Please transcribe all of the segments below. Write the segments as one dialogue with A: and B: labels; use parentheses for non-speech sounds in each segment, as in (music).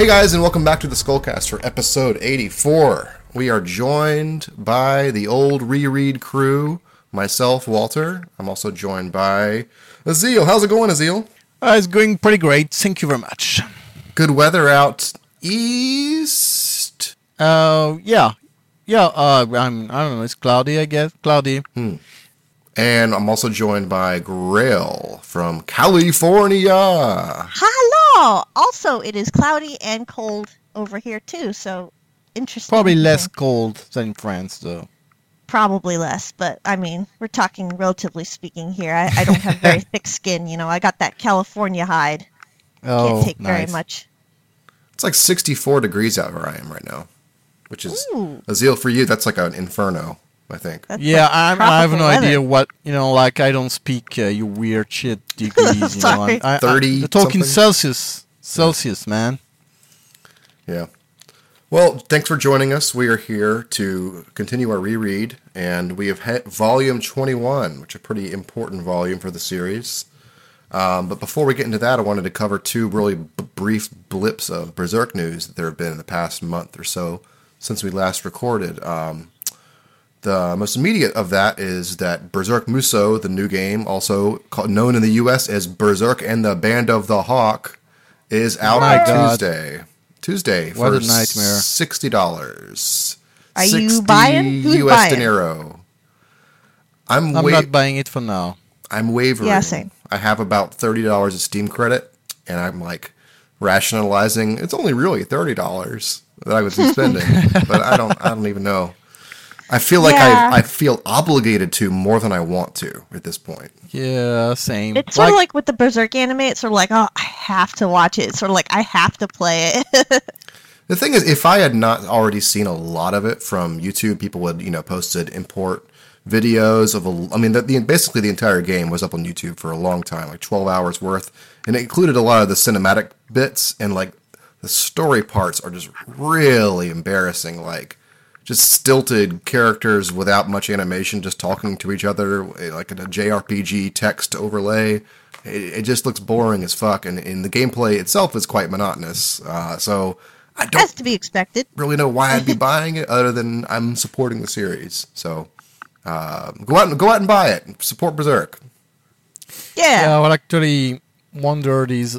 A: Hey guys, and welcome back to the Skullcast for episode 84. We are joined by the old reread crew, myself, Walter. I'm also joined by Azil. How's it going, Azil?
B: Uh, it's going pretty great. Thank you very much.
A: Good weather out east.
B: Uh, yeah, yeah. Uh, I'm. I don't know. It's cloudy. I guess cloudy.
A: And I'm also joined by Grail from California.
C: Hello. Oh, also, it is cloudy and cold over here too. So interesting.
B: Probably less cold than France, though.
C: Probably less, but I mean, we're talking relatively speaking here. I, I don't have very (laughs) thick skin. You know, I got that California hide.
B: Oh,
C: Can't take very
B: nice.
C: much.
A: It's like 64 degrees out where I am right now, which is
C: Ooh.
A: zeal for you. That's like an inferno, I think.
C: That's
B: Yeah,
C: like
B: I'm, I have no
C: tropical weather.
B: idea what you know. Like, I don't speak uh, you weird shit (laughs) degrees. you know,
C: Sorry.
B: I, I,
A: 30
B: I'm talking
A: something?
B: Celsius. Celsius, man.
A: Yeah. Well, thanks for joining us. We are here to continue our reread, and we have hit volume 21, which is a pretty important volume for the series. Um, but before we get into that, I wanted to cover two really b- brief blips of Berserk news that there have been in the past month or so since we last recorded. Um, the most immediate of that is that Berserk Muso, the new game, also called, known in the U.S. as Berserk and the Band of the Hawk, is out
B: My
A: on
B: God.
A: Tuesday. Tuesday
B: What
A: for
B: a nightmare.
A: sixty dollars.
C: Are you buying? Who's
A: U.S.
C: buying?
A: dinero. I'm,
B: I'm
A: wa-
B: not buying it for now.
A: I'm wavering.
C: Yeah, same.
A: I have about thirty dollars of Steam credit, and I'm like rationalizing. It's only really thirty dollars that I would be spending, (laughs) but I don't. I don't even know. I feel like
C: Yeah.
A: I I feel obligated to more than I want to at this point.
B: Yeah, same.
C: It's sort of like with the Berserk anime. It's sort of like, oh, I have to watch it. It's sort of like I have to play it. (laughs)
A: The thing is, if I had not already seen a lot of it from YouTube, people would, you know, posted import videos of a. I mean, the, the, basically the entire game was up on YouTube for a long time, like twelve hours worth, and it included a lot of the cinematic bits and like the story parts are just really embarrassing, like just stilted characters without much animation, just talking to each other, eh, like in a JRPG text overlay. It, it just looks boring as fuck, and, and the gameplay itself is quite monotonous. Uh, so I don't
C: Has to be expected.
A: really know why I'd be (laughs) buying it other than I'm supporting the series. So uh, go out and go out and buy it. Support Berserk.
C: Yeah.
B: Yeah, what actually wondered is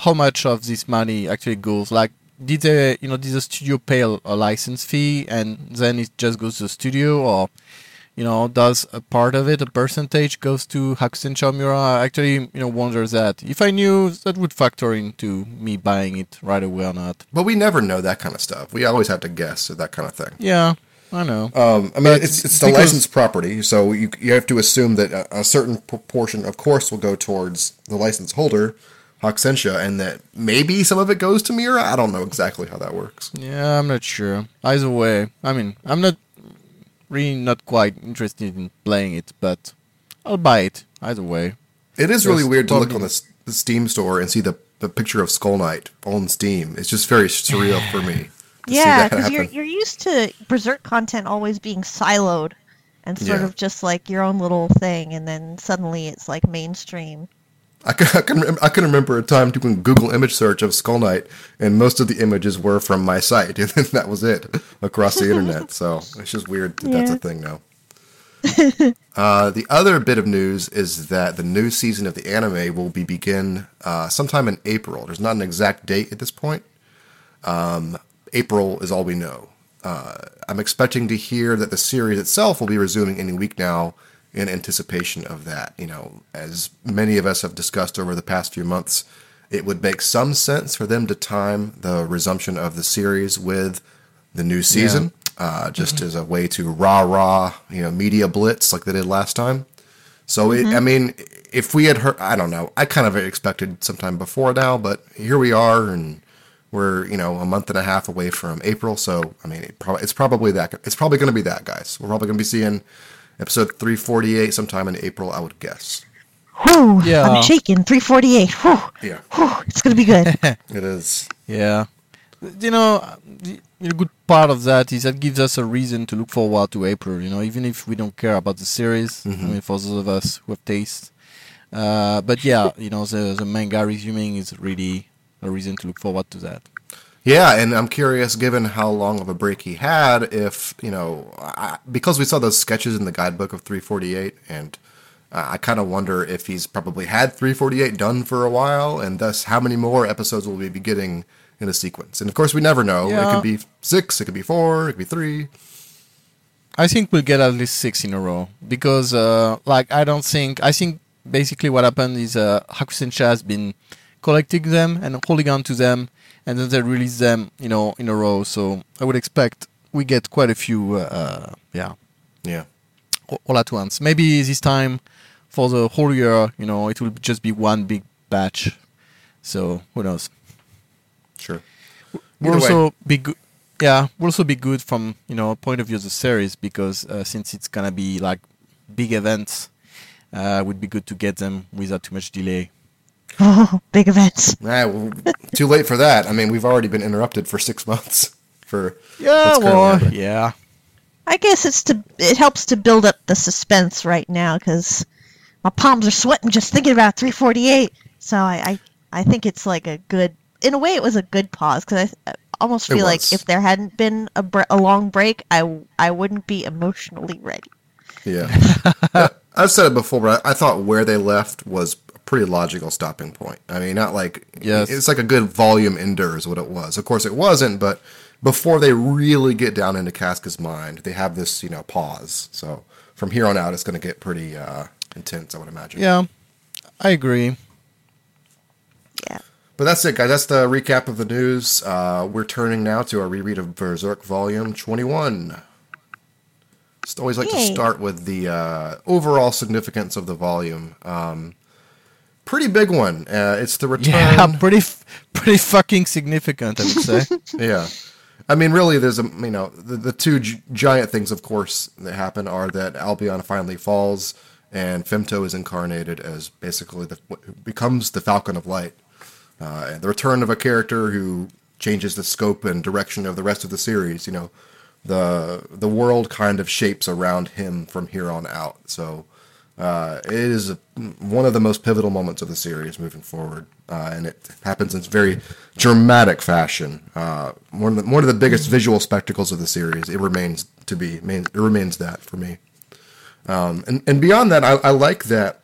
B: how much of this money actually goes. Like, did they, you know, did the studio pay a, license fee and then it just goes to the studio, or, you know, does a part of it, a percentage, goes to Hakusensha Miura? I actually, you know, wonder that. If I knew, that would factor into me buying it right away or not.
A: But we never know that kind of stuff. We always have to guess at that kind of thing.
B: Yeah, I know.
A: Um, I mean,
B: But
A: it's it's the licensed property, so you you have to assume that a, a certain proportion, of course, will go towards the license holder, Hakusensha, and that maybe some of it goes to Miura. I don't know exactly how that works.
B: Yeah, I'm not sure. Either way, I mean, I'm not really not quite interested in playing it, but I'll buy it either way.
A: It is really weird to look on the, the Steam store and see the, the picture of Skull Knight on Steam. It's just very surreal for me. (laughs) to
C: Yeah, because you're you're used to Berserk content always being siloed and sort
A: Yeah.
C: of just like your own little thing, and then suddenly it's like mainstream.
A: I can, I can I can remember a time doing Google image search of Skull Knight, and most of the images were from my site, (laughs) and that was it across the internet. So it's just weird that that's a thing now. (laughs) uh, the other bit of news is that the new season of the anime will be begin uh, sometime in April. There's not an exact date at this point. Um, April is all we know. Uh, I'm expecting to hear that the series itself will be resuming any week now in anticipation of that. You know, as many of us have discussed over the past few months, it would make some sense for them to time the resumption of the series with the new season, uh, just as a way to rah rah, you know, media blitz like they did last time. So, it, I mean, if we had heard, I don't know, I kind of expected sometime before now, but here we are, and we're you know a month and a half away from April. So, I mean, it prob- it's probably that. It's probably going to be that, guys. We're probably going to be seeing episode 348 sometime in April, I would guess.
C: Whew,
B: Yeah.
C: I'm shaking. 348. Whew,
A: Yeah,
C: whew, it's gonna be good. (laughs)
A: it is.
B: Yeah. You know, the the good part of that is that gives us a reason to look forward to April, you know, even if we don't care about the series. I mean, for those of us who have taste. Uh, but yeah, you know, the, the manga resuming is really a reason to look forward to that.
A: Yeah, and I'm curious, given how long of a break he had, if you know, I, because we saw those sketches in the guidebook of 348, and uh, I kind of wonder if he's probably had 348 done for a while, and thus how many more episodes will we be getting in a sequence? And of course, we never know.
B: Yeah.
A: It could be six, it could be four, it could be three.
B: I think we'll get at least six in a row because, uh, like, I don't think. I think basically what happened is uh, Hakusensha has been collecting them and holding on to them, and then they release them, you know, in a row. So I would expect we get quite a few. Uh, uh, yeah,
A: Yeah.
B: all- at once. Maybe this time for the whole year, you know, it will just be one big batch. So who knows?
A: Sure.
B: will
A: Either way.
B: also be good. Yeah, will also be good from you know point of view of the series because uh, since it's gonna be like big events, uh, would be good to get them without too much delay. (laughs)
C: Oh, big events.
A: Nah, well, too late for that. I mean, we've already been interrupted for six (laughs) months. For
B: Yeah, well, yeah,
C: I guess it's to it helps to build up the suspense right now because my palms are sweating just thinking about 348. So I, I I think it's like a good in a way it was a good pause because I, I almost feel like if there hadn't been a, bre- a long break, I I wouldn't be emotionally ready.
A: Yeah. (laughs) Yeah, I've said it before, but I, I thought where they left was a pretty logical stopping point. I mean, not like
B: Yes.
A: it's like a good volume ender is what it was. Of course, it wasn't, but before they really get down into Casca's mind, they have this you know pause. So from here on out, it's going to get pretty uh, intense, I would imagine.
B: yeah, I agree.
C: Yeah.
A: But that's it, guys. That's the recap of the news. Uh, we're turning now to our reread of Berserk Volume 21. Just always like to start with the uh, overall significance of the volume. Um, pretty big one. Uh, it's the return.
B: Yeah, (laughs) pretty, pretty fucking significant, I would say. (laughs)
A: yeah. I mean, really, there's a you know the, the two gi- giant things, of course, that happen are that Albion finally falls and Femto is incarnated as basically the becomes the Falcon of Light, uh, and the return of a character who changes the scope and direction of the rest of the series. You know, the the world kind of shapes around him from here on out. So. Uh, it is one of the most pivotal moments of the series moving forward, uh, and it happens in a very dramatic fashion. Uh, one of the, one of the biggest visual spectacles of the series. It remains to be. It remains that for me. Um, and and beyond that, I, I like that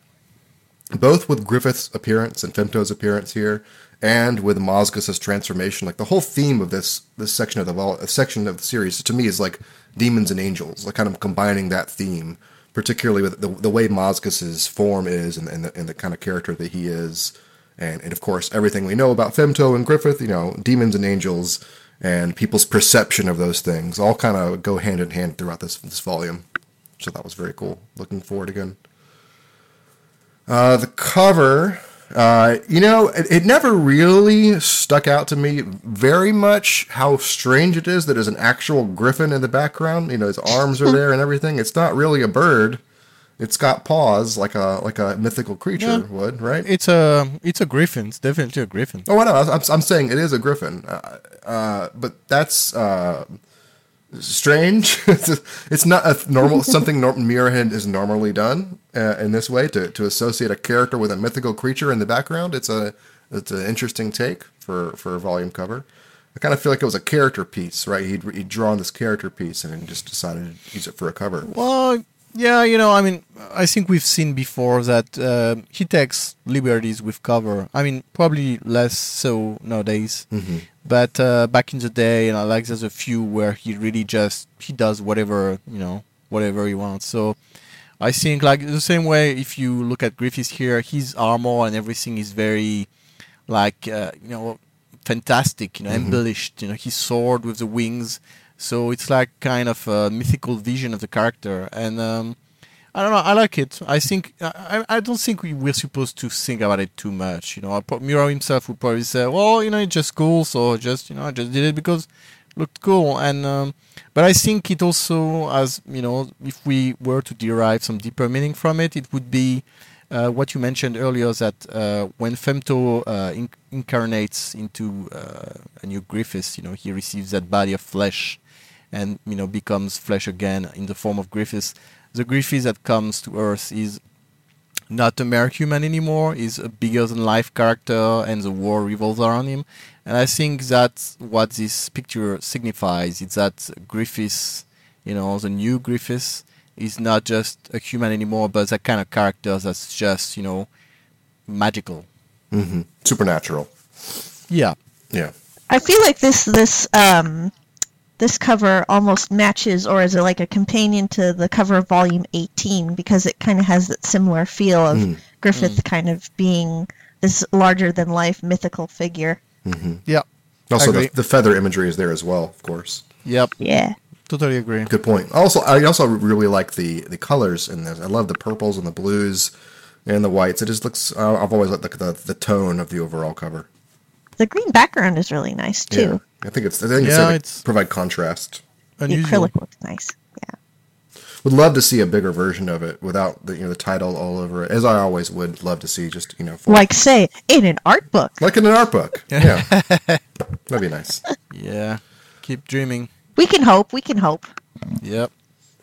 A: both with Griffith's appearance and Femto's appearance here, and with Mozgus's transformation, like the whole theme of this this section of the section of the series to me is like demons and angels, like kind of combining that theme, particularly with the, the way Mozgus's form is and, and, the, and the kind of character that he is, and and of course everything we know about Femto and Griffith, you know, demons and angels, and people's perception of those things all kind of go hand in hand throughout this this volume. So that was very cool. Looking forward again. Uh, the cover, uh, you know, it, it never really stuck out to me very much how strange it is that there's an actual griffin in the background. You know, his arms are (laughs) there and everything. It's not really a bird. It's got paws like a like a mythical creature
B: Yeah.
A: would, right?
B: It's a, it's a griffin. It's definitely a griffin.
A: Oh, I know. I'm, I'm saying it is a griffin, uh, uh, but that's uh, strange. (laughs) it's not a normal something nor- is normally done uh, in this way to, to associate a character with a mythical creature in the background. It's a it's an interesting take for for a volume cover. I kind of feel like it was a character piece, right? He'd, he'd drawn this character piece and then just decided to use it for a cover.
B: Well, yeah, you know, I mean, I think we've seen before that uh, he takes liberties with cover. I mean, probably less so nowadays. But uh, back in the day, you know, like there's a few where he really just he does whatever you know, whatever he wants. So I think like the same way if you look at Griffiths here, his armor and everything is very like uh, you know fantastic, you know, embellished. You know, his sword with the wings. So it's like kind of a mythical vision of the character, and um, I don't know. I like it. I think I, I don't think we, we're supposed to think about it too much. You know, Miura himself would probably say, "Well, you know, it's just cool, so just you know, I just did it because it looked cool." And um, but I think it also, as you know, if we were to derive some deeper meaning from it, it would be uh, what you mentioned earlier that uh, when Femto uh, in- incarnates into uh, a new Griffiths, you know, he receives that body of flesh and you know becomes flesh again in the form of Griffiths. The Griffiths that comes to Earth is not a mere human anymore. He's a bigger than life character, and the war revolves around him. And I think that's what this picture signifies. It's that Griffiths, you know, the new Griffiths, is not just a human anymore, but that kind of character that's just, you know, magical.
A: hmm Supernatural.
B: Yeah.
A: Yeah.
C: I feel like this this um this cover almost matches or is it like a companion to the cover of volume 18 because it kind of has that similar feel of
A: Mm.
C: Griffith kind of being this larger than life mythical figure.
B: Yeah.
A: Also, the, the feather imagery is there as well, of course.
B: Yep.
C: Yeah.
B: Totally agree.
A: Good point. Also, I also really like the the colors in this. I love the purples and the blues and the whites. It just looks. Uh, I've always liked the, the the tone of the overall cover.
C: The green background is really nice too.
A: I think it's. I think it's,
B: Yeah,
A: like,
B: it's-
A: provide contrast.
C: The
B: Unusual.
C: acrylic looks nice. Yeah.
A: Would love to see a bigger version of it without the you know the title all over it, as I always would love to see. Just you know, for,
C: Like say in an art book.
A: like in an art book. (laughs) Yeah, that'd be nice.
B: Yeah. Keep dreaming.
C: We can hope. We can hope.
B: Yep.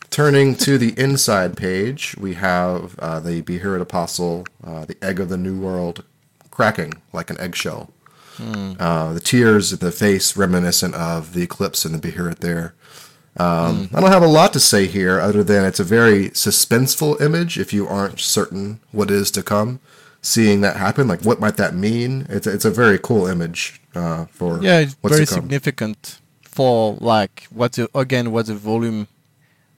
A: Turning to the inside page, we have uh, the Beherit Apostle, uh, the egg of the New World, cracking like an eggshell. Uh, the tears in the face reminiscent of the eclipse in the Beherit there. Um, I don't have a lot to say here other than it's a very suspenseful image if you aren't certain what is to come. Seeing that happen, like what might that mean? It's, it's a very cool image uh, for
B: Yeah, it's very significant for like what the again what the volume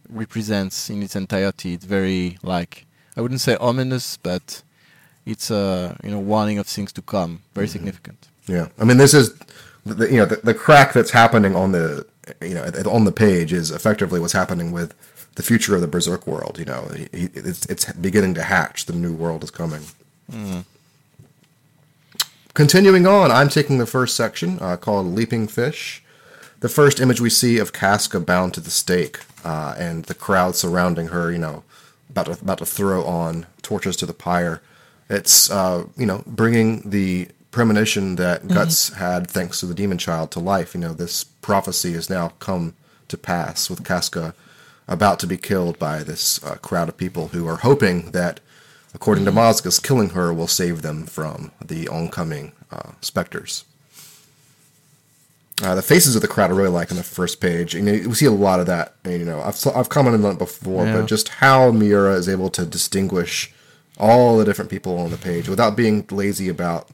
B: represents in its entirety. It's very like I wouldn't say ominous, but it's a you know warning of things to come. Very
A: Mm-hmm.
B: significant.
A: Yeah, I mean, this is the, you know the, the crack that's happening on the you know on the page is effectively what's happening with the future of the Berserk world. You know, it's it's beginning to hatch. The new world is coming. Continuing on, I'm taking the first section uh, called "Leaping Fish." The first image we see of Casca bound to the stake, uh, and the crowd surrounding her. You know, about to, about to throw on torches to the pyre. It's uh, you know bringing the premonition that Guts had thanks to the demon child to life. You know, this prophecy has now come to pass with Casca about to be killed by this uh, crowd of people who are hoping that, according to Mozgus, killing her will save them from the oncoming uh, specters. Uh, the faces of the crowd I really like on the first page. You know, we see a lot of that. and, You know, I've I've commented on it before,
B: Yeah.
A: but just how Miura is able to distinguish all the different people on the page without being lazy about,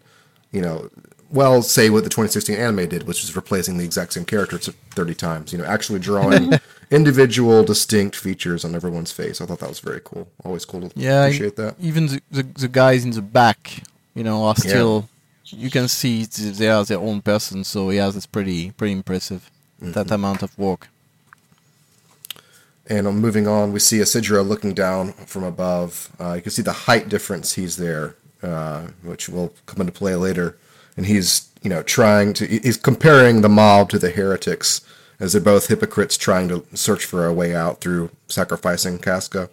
A: you know, well, say what the 2016 anime did, which is replacing the exact same characters 30 times. You know, actually drawing (laughs) individual, distinct features on everyone's face. I thought that was very cool. Always cool to
B: Yeah,
A: appreciate that.
B: Even the, the the guys in the back, you know, are
A: Yeah.
B: still you can see they are their own person. So yeah, that's pretty pretty impressive.
A: Mm-hmm.
B: That amount of work.
A: And uh, moving on, we see Isidro looking down from above. Uh, you can see the height difference he's there, uh, which will come into play later. And he's, you know, trying to, he's comparing the mob to the heretics, as they're both hypocrites trying to search for a way out through sacrificing Casca.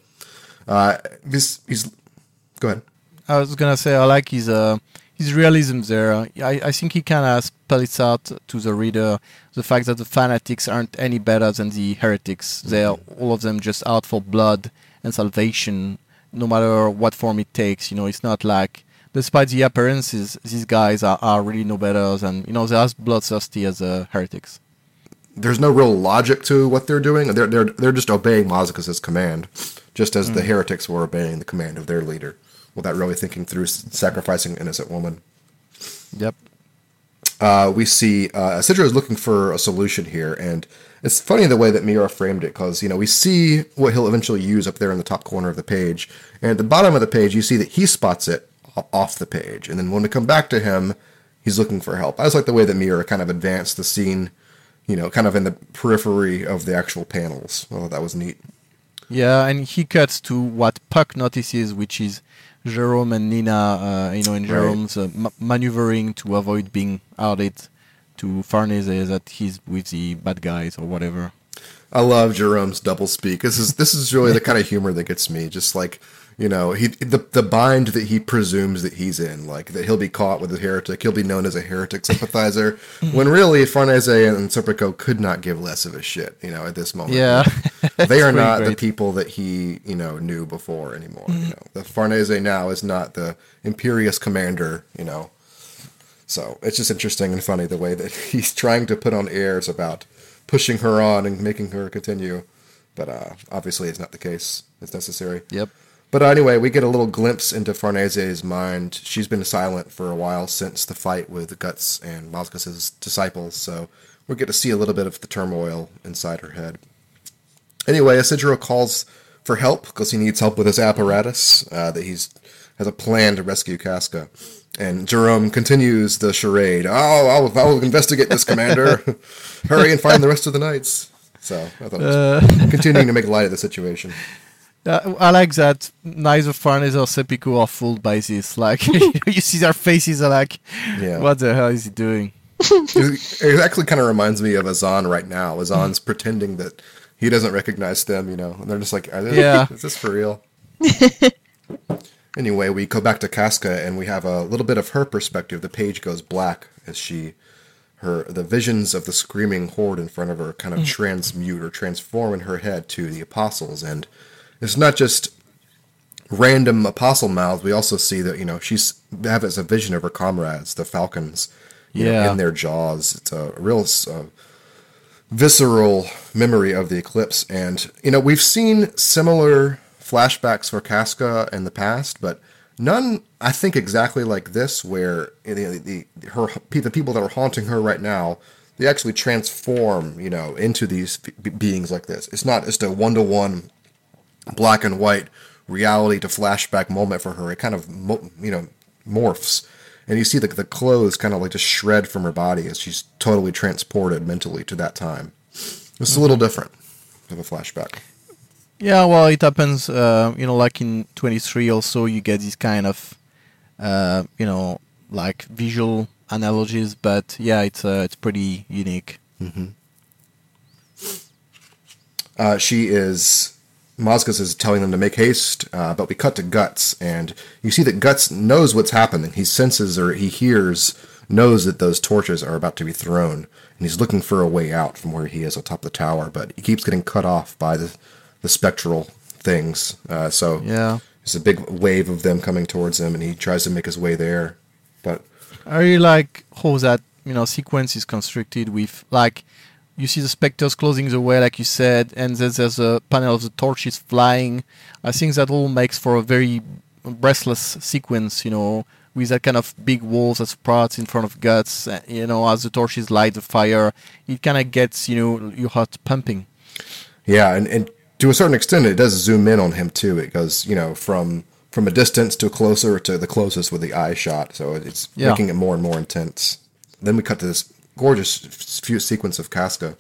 A: Uh, he's, he's, go ahead.
B: I was gonna say I like his uh, his realism there. I, I think he kind of spells out to the reader the fact that the fanatics aren't any better than the heretics. They're all of them just out for blood and salvation, no matter what form it takes. You know, it's not like, despite the appearances, these guys are, are really no better than you know they're as bloodthirsty as the heretics.
A: there's no real logic to what they're doing. They're they're they're just obeying Mozgus' command, just as the heretics were obeying the command of their leader, without really thinking through sacrificing an innocent woman.
B: Yep.
A: Uh, we see uh, Isidro is looking for a solution here, and it's funny the way that Miura framed it because you know we see what he'll eventually use up there in the top corner of the page, and at the bottom of the page you see that he spots it off the page, and then when we come back to him, he's looking for help. I just like the way that Miura kind of advanced the scene, you know, kind of in the periphery of the actual panels. Oh, that was neat.
B: Yeah, and he cuts to what Puck notices, which is Jerome and Nina, uh, you know, and
A: Right.
B: Jerome's uh, ma- maneuvering to avoid being outed to Farnese that he's with the bad guys or whatever.
A: I love Jerome's double speak. This is this is really the kind of humor that gets me. Just like you know, he the the bind that he presumes that he's in, like that he'll be caught with a heretic. He'll be known as a heretic sympathizer, (laughs) when really Farnese and Serpico could not give less of a shit. You know, at this moment.
B: Yeah, (laughs)
A: they are not the people that he you know knew before anymore. You mm-hmm. know, the Farnese now is not the imperious commander. You know, so it's just interesting and funny the way that (laughs) he's trying to put on airs about pushing her on and making her continue, but uh, obviously it's not the case. It's necessary.
B: Yep.
A: But anyway, we get a little glimpse into Farnese's mind. She's been silent for a while since the fight with Guts and Mozgus's disciples, so we get to see a little bit of the turmoil inside her head. Anyway, Isidro calls for help because he needs help with his apparatus. Uh, that he's has a plan to rescue Casca, and Jerome continues the charade. Oh, I'll, I'll investigate this, Commander. (laughs) Hurry and find the rest of the knights. So I thought it was (laughs) continuing to make light of the situation.
B: Uh, I like that neither Farnes or Serpico are fooled by this. Like (laughs) you see their faces are like,
A: Yeah.
B: what the hell is he doing?
A: it it actually kind of reminds me of Azan right now. Azan's pretending that he doesn't recognize them, you know, and they're just like, Are they,
B: Yeah.
A: is this for real? Anyway, we go back to Casca and we have a little bit of her perspective. The page goes black as she, her, the visions of the screaming horde in front of her kind of transmute or transform in her head to the apostles. And it's not just random apostle mouths. We also see that, you know, she's have as a vision of her comrades, the falcons, you know,
B: Yeah.
A: in their jaws. It's a real uh, visceral memory of the eclipse. And, you know, we've seen similar flashbacks for Casca in the past, but none, I think, exactly like this, where the, the, her, the people that are haunting her right now, they actually transform, you know, into these be- beings like this. It's not just a one to one black and white reality to flashback moment for her. It kind of, you know, morphs. And you see the, the clothes kind of like just shred from her body as she's totally transported mentally to that time. It's a little mm-hmm. different of a flashback.
B: Yeah, well, it happens. Uh, you know, like in 23, also you get this kind of, uh, you know, like visual analogies. But yeah, it's uh, it's pretty unique.
A: Uh, she is. Mozgus is telling them to make haste, uh, but we cut to Guts, and you see that Guts knows what's happening. He senses or he hears, knows that those torches are about to be thrown, and he's looking for a way out from where he is atop the tower, but he keeps getting cut off by the, the spectral things. Uh, so
B: Yeah.
A: there's a big wave of them coming towards him, and he tries to make his way there. But
B: I really like how that you know sequence is constructed with like you see the specters closing the way, like you said, and then there's a panel of the torches flying. I think that all makes for a very breathless sequence, you know, with that kind of big walls that sprouts in front of guts. uh, You know, as the torches light the fire, it kind of gets you know your heart pumping.
A: Yeah, and, and to a certain extent, it does zoom in on him too. It goes, you know, from from a distance to closer to the closest with the eye shot. So it's
B: Yeah.
A: making it more and more intense. Then we cut to this gorgeous few sequence of Casca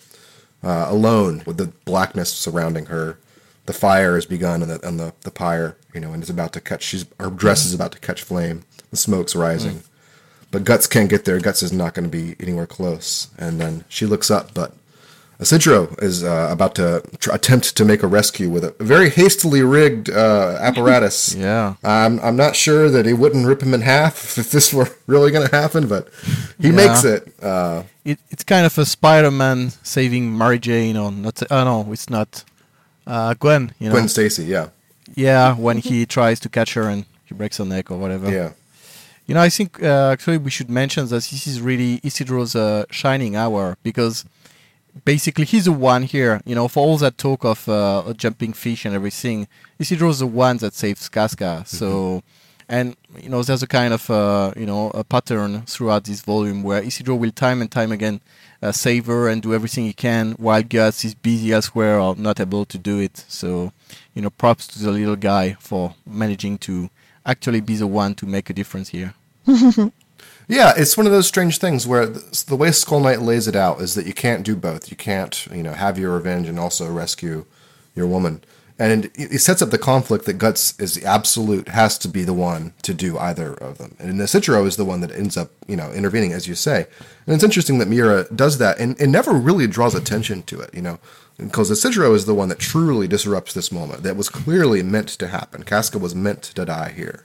A: uh, alone with the blackness surrounding her. The fire has begun on the the, the pyre, you know, and it's about to catch. She's her dress is about to catch flame. The smoke's rising, but Guts can't get there. Guts is not going to be anywhere close. And then she looks up, but Isidro is uh, about to tr- attempt to make a rescue with a very hastily rigged uh, apparatus. (laughs)
B: Yeah.
A: I'm I'm not sure that he wouldn't rip him in half (laughs) if this were really going to happen, but he
B: Yeah.
A: makes it. Uh,
B: It, it's kind of a Spider-Man saving Mary Jane, or not? Oh no, it's not. Uh, Gwen, you know.
A: Gwen Stacy, yeah,
B: Yeah, when he tries to catch her and he breaks her neck or whatever.
A: yeah,
B: You know, I think uh, actually we should mention that this is really Isidro's uh, shining hour because basically he's the one here, you know, for all that talk of uh, jumping fish and everything, Isidro's the one that saves Casca. So, and, you know, there's a kind of, uh, you know, a pattern throughout this volume where Isidro will time and time again uh, save her and do everything he can while Guts is busy elsewhere or not able to do it. So, you know, props to the little guy for managing to actually be the one to make a difference here. (laughs)
A: yeah. It's one of those strange things where the, way Skull Knight lays it out is that you can't do both. You can't, you know, have your revenge and also rescue your woman. And it sets up the conflict that Guts is the absolute has to be the one to do either of them. And the Isidro is the one that ends up, you know, intervening, as you say. And it's interesting that Miura does that and, and never really draws attention to it, you know, because the Isidro is the one that truly disrupts this moment that was clearly meant to happen. Casca was meant to die here.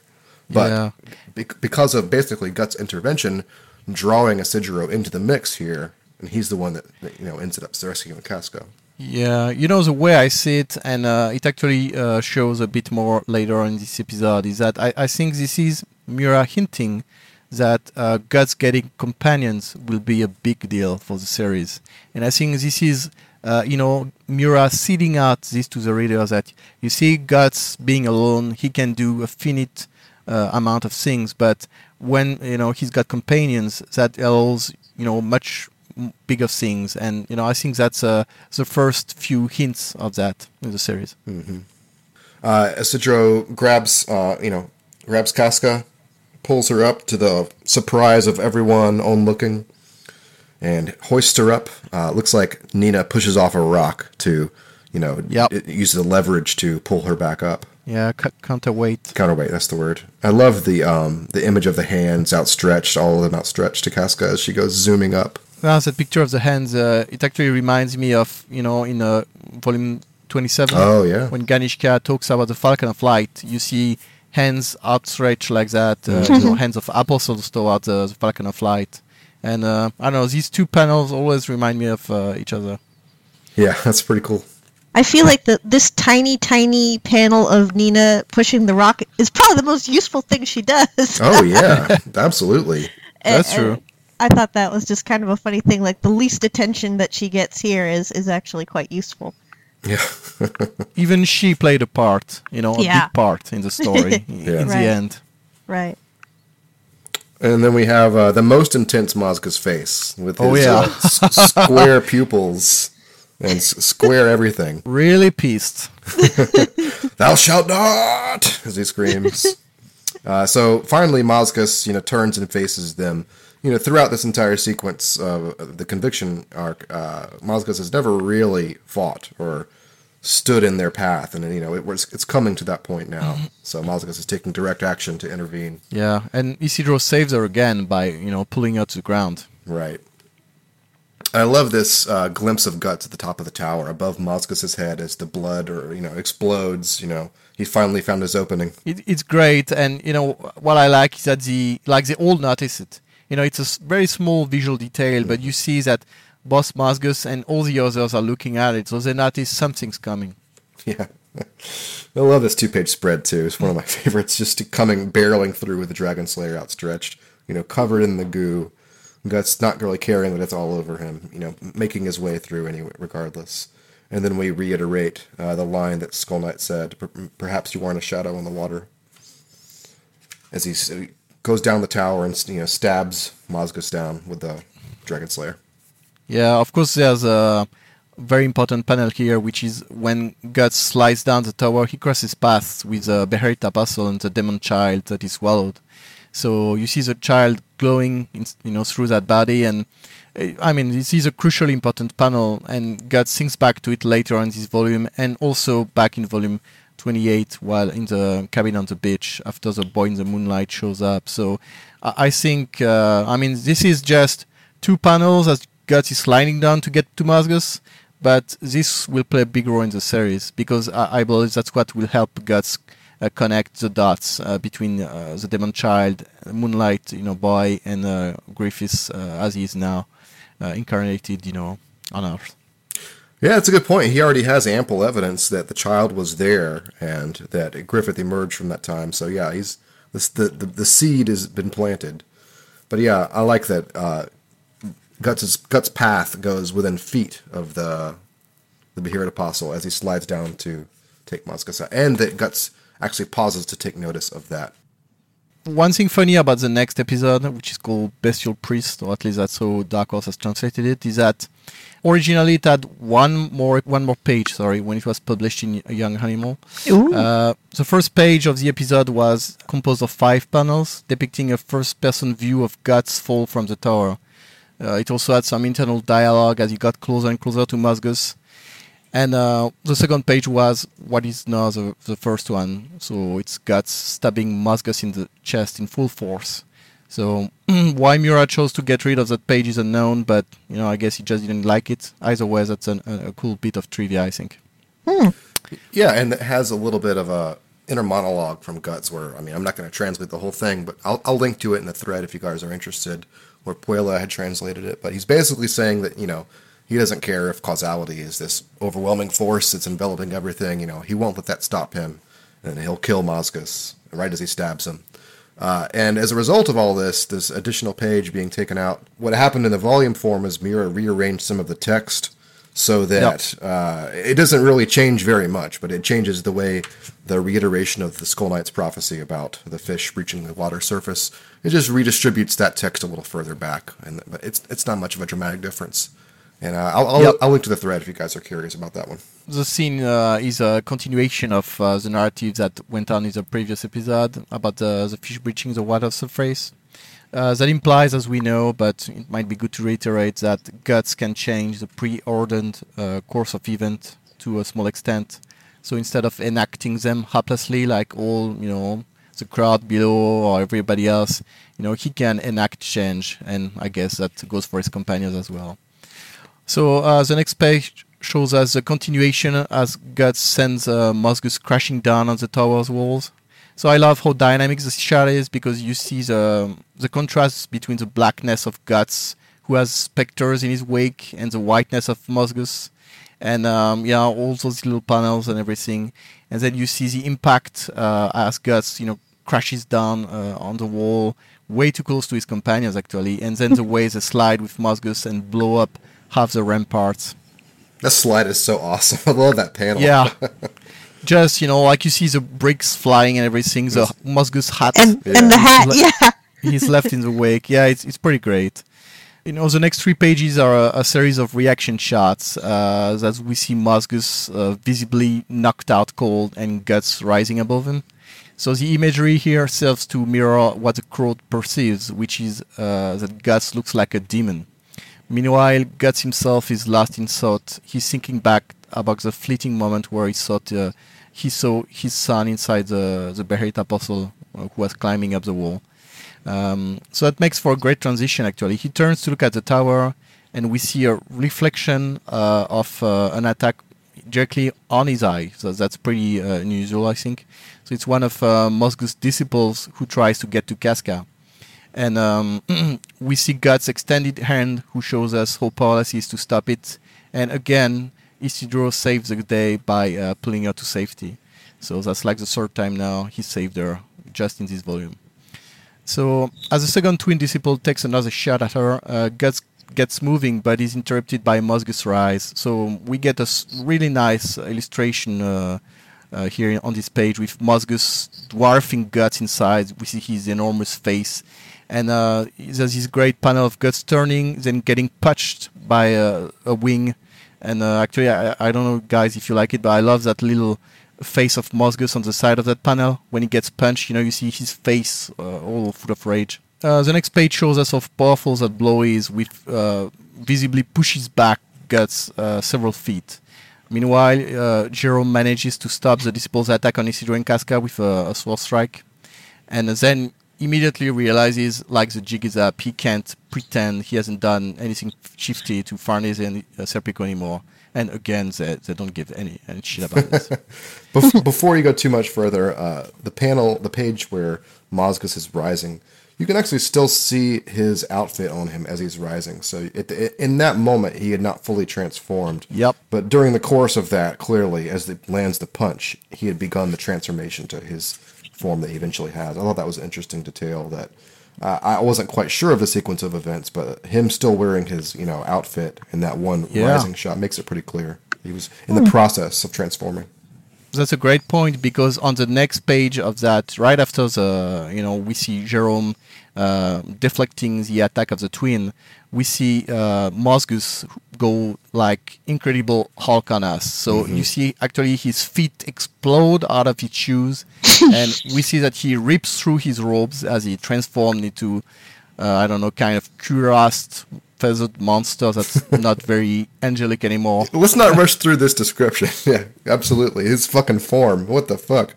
A: But
B: Yeah.
A: bec- because of basically Guts' intervention, drawing Isidro into the mix here, and he's the one that, that you know ends up rescuing Casca.
B: Yeah, you know the way I see it, and uh, it actually uh, shows a bit more later in this episode. Is that I, I think this is Miura hinting that uh, Guts getting companions will be a big deal for the series, and I think this is uh, you know Miura seeding out this to the readers that you see Guts being alone, he can do a finite amount of things, but when you know he's got companions, that allows you know much bigger things, and you know I think that's uh, the first few hints of that in the series.
A: Mm-hmm. Uh, Isidro grabs, uh, you know, grabs Casca, pulls her up to the surprise of everyone onlooking, and hoists her up. Uh, looks like Nina pushes off a rock to, you know,
B: yep.
A: it uses the leverage to pull her back up.
B: Yeah, c- counterweight.
A: Counterweight, that's the word. I love the um, the image of the hands outstretched, all of them outstretched to Casca as she goes zooming up.
B: Well, that picture of the hands, uh, it actually reminds me of, you know, in uh, volume 27.
A: Oh, yeah.
B: When Ganishka talks about the Falcon of Light, you see hands outstretched like that, uh,
A: Mm-hmm.
B: you know, hands of apostles towards uh, the Falcon of Light. And uh, I don't know, these two panels always remind me of uh, each other.
A: Yeah, (laughs) that's pretty cool.
C: I feel like the, this tiny, tiny panel of Nina pushing the rock is probably the most useful thing she does.
A: Oh, (laughs) yeah, absolutely.
B: That's
C: And-
B: true.
C: I thought that was just kind of a funny thing. Like the least attention that she gets here is is actually quite useful.
A: Yeah. (laughs)
B: Even she played a part, you know, a
C: Yeah.
B: big part in the story (laughs)
A: Yeah.
B: in
C: Right.
B: the end.
C: Right.
A: And then we have uh, the most intense Mozgus's face with his
B: Oh, yeah.
A: uh, s- square pupils and s- square everything. (laughs)
B: Really pissed. (laughs)
A: Thou shalt not! As he screams. (laughs) uh, so finally, Mozgus, you know, turns and faces them. You know, throughout this entire sequence of the conviction arc, uh, Mozgus has never really fought or stood in their path, and you know, it was it's coming to that point now. So Mozgus is taking direct action to intervene.
B: Yeah, and Isidro saves her again by, you know, pulling her to the ground.
A: Right. I love this uh, glimpse of guts at the top of the tower above Mozgus's head as the blood or you know explodes. You know he finally found his opening.
B: It, it's great, and you know what I like is that the like they all notice it. You know, it's a very small visual detail, but you see that both Mozgus and all the others are looking at it, so they notice something's coming.
A: Yeah. (laughs) I love this two-page spread too. It's one of my (laughs) favorites. Just coming barreling through with the Dragon Slayer outstretched, you know, covered in the goo. Guts not really caring that it's all over him. You know, making his way through anyway, regardless. And then we reiterate uh, the line that Skull Knight said: "Perhaps you aren't a shadow in the water." As he goes down the tower and you know stabs Mozgus down with the Dragon Slayer.
B: Yeah, of course, there's a very important panel here, which is when Guts slides down the tower, he crosses paths with the Beherit Apostle and the demon child that is swallowed. So you see the child glowing, in, you know, through that body, and uh, I mean, this is a crucially important panel, and Guts thinks back to it later in this volume, and also back in volume 28 while in the cabin on the beach after the boy in the moonlight shows up. So I, think, uh, I mean, this is just two panels as Guts is sliding down to get to Mozgus, but this will play a big role in the series because I, I believe that's what will help Guts uh, connect the dots uh, between uh, the Demon Child, Moonlight, you know, boy, and uh, Griffiths uh, as he is now uh, incarnated, you know, on Earth.
A: Yeah, it's a good point. He already has ample evidence that the child was there and that Griffith emerged from that time. So yeah, he's the, the the seed has been planted. But yeah, I like that uh, Guts' Guts' path goes within feet of the the Beherit Apostle as he slides down to take Moscasa, and that Guts actually pauses to take notice of that.
B: One thing funny about the next episode, which is called Bestial Priest, or at least that's how Dark Horse has translated it, is that originally it had one more one more page. Sorry, when it was published in Young Animal. Uh, the first page of the episode was composed of five panels depicting a first-person view of Guts' fall from the tower. Uh, it also had some internal dialogue as he got closer and closer to Mozgus. And uh, the second page was what is now the, the first one. So it's Guts stabbing Mozgus in the chest in full force. So (clears throat) why Miura chose to get rid of that page is unknown, but you know I guess he just didn't like it. Either way, that's an, a, a cool bit of trivia, I think.
A: Yeah, and it has a little bit of a inner monologue from Guts where I mean I'm not going to translate the whole thing, but I'll I'll link to it in the thread if you guys are interested. Where Puella had translated it, but he's basically saying that you know he doesn't care if causality is this overwhelming force that's enveloping everything. You know, he won't let that stop him, and he'll kill Mozgus right as he stabs him. Uh, and as a result of all this, this additional page being taken out, what happened in the volume form is Miura rearranged some of the text so that yep. uh, it doesn't really change very much, but it changes the way the reiteration of the Skull Knight's prophecy about the fish reaching the water surface. It just redistributes that text a little further back, and but it's it's not much of a dramatic difference. And uh, I'll, I'll, yep. I'll, link to the thread if you guys are curious about that one.
B: The scene uh, is a continuation of uh, the narrative that went on in the previous episode about the, the fish breaching the water surface. Uh, that implies, as we know, but it might be good to reiterate that guts can change the preordained uh, course of event to a small extent. So instead of enacting them haplessly, like all you know, the crowd below or everybody else, you know, he can enact change, and I guess that goes for his companions as well. So uh, the next page shows us a continuation as Guts sends uh, Mozgus crashing down on the tower's walls. So I love how dynamic the shot is because you see the the contrast between the blackness of Guts, who has specters in his wake, and the whiteness of Mozgus, and um, yeah, all those little panels and everything. And then you see the impact uh, as Guts, you know, crashes down uh, on the wall, way too close to his companions actually, and then the way they slide with Mozgus and blow up half the ramparts.
A: That slide is so awesome. (laughs) I love that panel.
B: Yeah. (laughs) just you know, like you see the bricks flying and everything. The Mozgus hat
C: and, yeah. and the hat, he's le- yeah.
B: he's left in the wake. Yeah, it's it's pretty great. You know, the next three pages are a, a series of reaction shots uh, that we see Mozgus uh, visibly knocked out cold and guts rising above him. So the imagery here serves to mirror what the crowd perceives, which is uh, that Guts looks like a demon. Meanwhile, Guts himself is lost in thought. He's thinking back about the fleeting moment where he thought uh, he saw his son inside the the Apostle uh, who was climbing up the wall. Um, so that makes for a great transition. Actually, he turns to look at the tower, and we see a reflection uh, of uh, an attack directly on his eye. So that's pretty uh, unusual, I think. So it's one of Mozgus' disciples who tries to get to Casca and um, (clears throat) we see Guts' extended hand who shows us how powerless he is to stop it. And again, Isidro saves the day by uh, pulling her to safety. So that's like the third time now he saved her just in this volume. So as the second twin disciple takes another shot at her, uh, Guts gets moving but is interrupted by Mozgus' rise. So we get a really nice illustration uh, uh, here on this page with Mozgus dwarfing Guts inside. We see his enormous face and uh, there's this great panel of guts turning, then getting punched by a, a wing. And uh, actually, I, I, don't know, guys, if you like it, but I love that little face of Mozgus on the side of that panel. When he gets punched, you know, you see his face uh, all full of rage. Uh, the next page shows us how powerful that blow is, with uh, visibly pushes back guts uh, several feet. Meanwhile, Jerome manages to stop the disciples' attack on Isidro and Casca with a, a sword strike. And then immediately realizes, like the jig is up, he can't pretend he hasn't done anything shifty to Farnese and uh, Serpico anymore. And again, they, they don't give any, any shit about this. (laughs)
A: Before you go too much further, uh, the panel, the page where Mozgus is rising, you can actually still see his outfit on him as he's rising. So the, in that moment, he had not fully transformed.
B: Yep.
A: But during the course of that, clearly, as it lands the punch, he had begun the transformation to his form that he eventually has. I thought that was an interesting detail that uh, I wasn't quite sure of the sequence of events, but him still wearing his you know outfit in that one yeah. rising shot makes it pretty clear he was in the hmm. process of transforming.
B: That's a great point because on the next page of that, right after the you know we see Jerome uh, deflecting the attack of the twin, we see uh, Mozgus go like incredible Hulk on us. So mm-hmm. you see actually his feet explode out of his shoes, (laughs) and we see that he rips through his robes as he transformed into uh, I don't know kind of cuirassed feathered monster that's (laughs) not very angelic anymore.
A: Let's not rush through this description. (laughs) yeah, absolutely. His fucking form. What the fuck?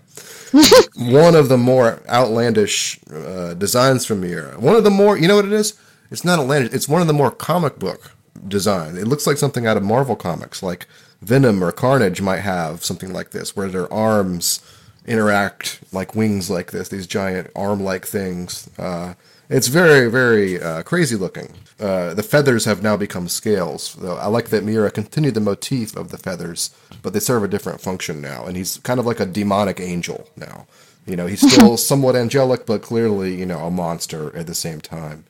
A: One of the more outlandish uh, designs from here. One of the more, you know what it is? It's not outlandish. It's one of the more comic book design. It looks like something out of Marvel comics, like Venom or Carnage might have something like this, where their arms interact like wings like this, these giant arm-like things. Uh, It's very, very uh, crazy looking. Uh, the feathers have now become scales. Though I like that Miura continued the motif of the feathers, but they serve a different function now. And he's kind of like a demonic angel now. You know, he's still (laughs) somewhat angelic, but clearly, you know, a monster at the same time.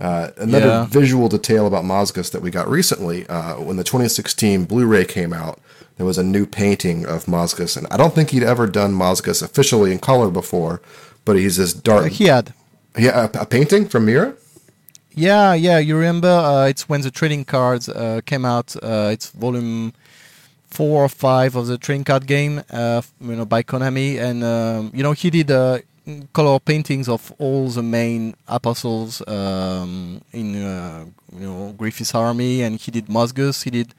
A: Uh, another
B: Yeah.
A: visual detail about Mozgus that we got recently, uh, when the 2016 Blu-ray came out, there was a new painting of Mozgus, and I don't think he'd ever done Mozgus officially in color before, but he's this dark.
B: he had.
A: yeah, a, a painting from Miura.
B: Yeah, yeah. You remember? Uh, it's when the trading cards uh, came out. Uh, it's volume four or five of the trading card game, uh, you know, by Konami, and um, you know he did uh, color paintings of all the main apostles um, in uh, you know Griffith's army, and he did Mozgus, he did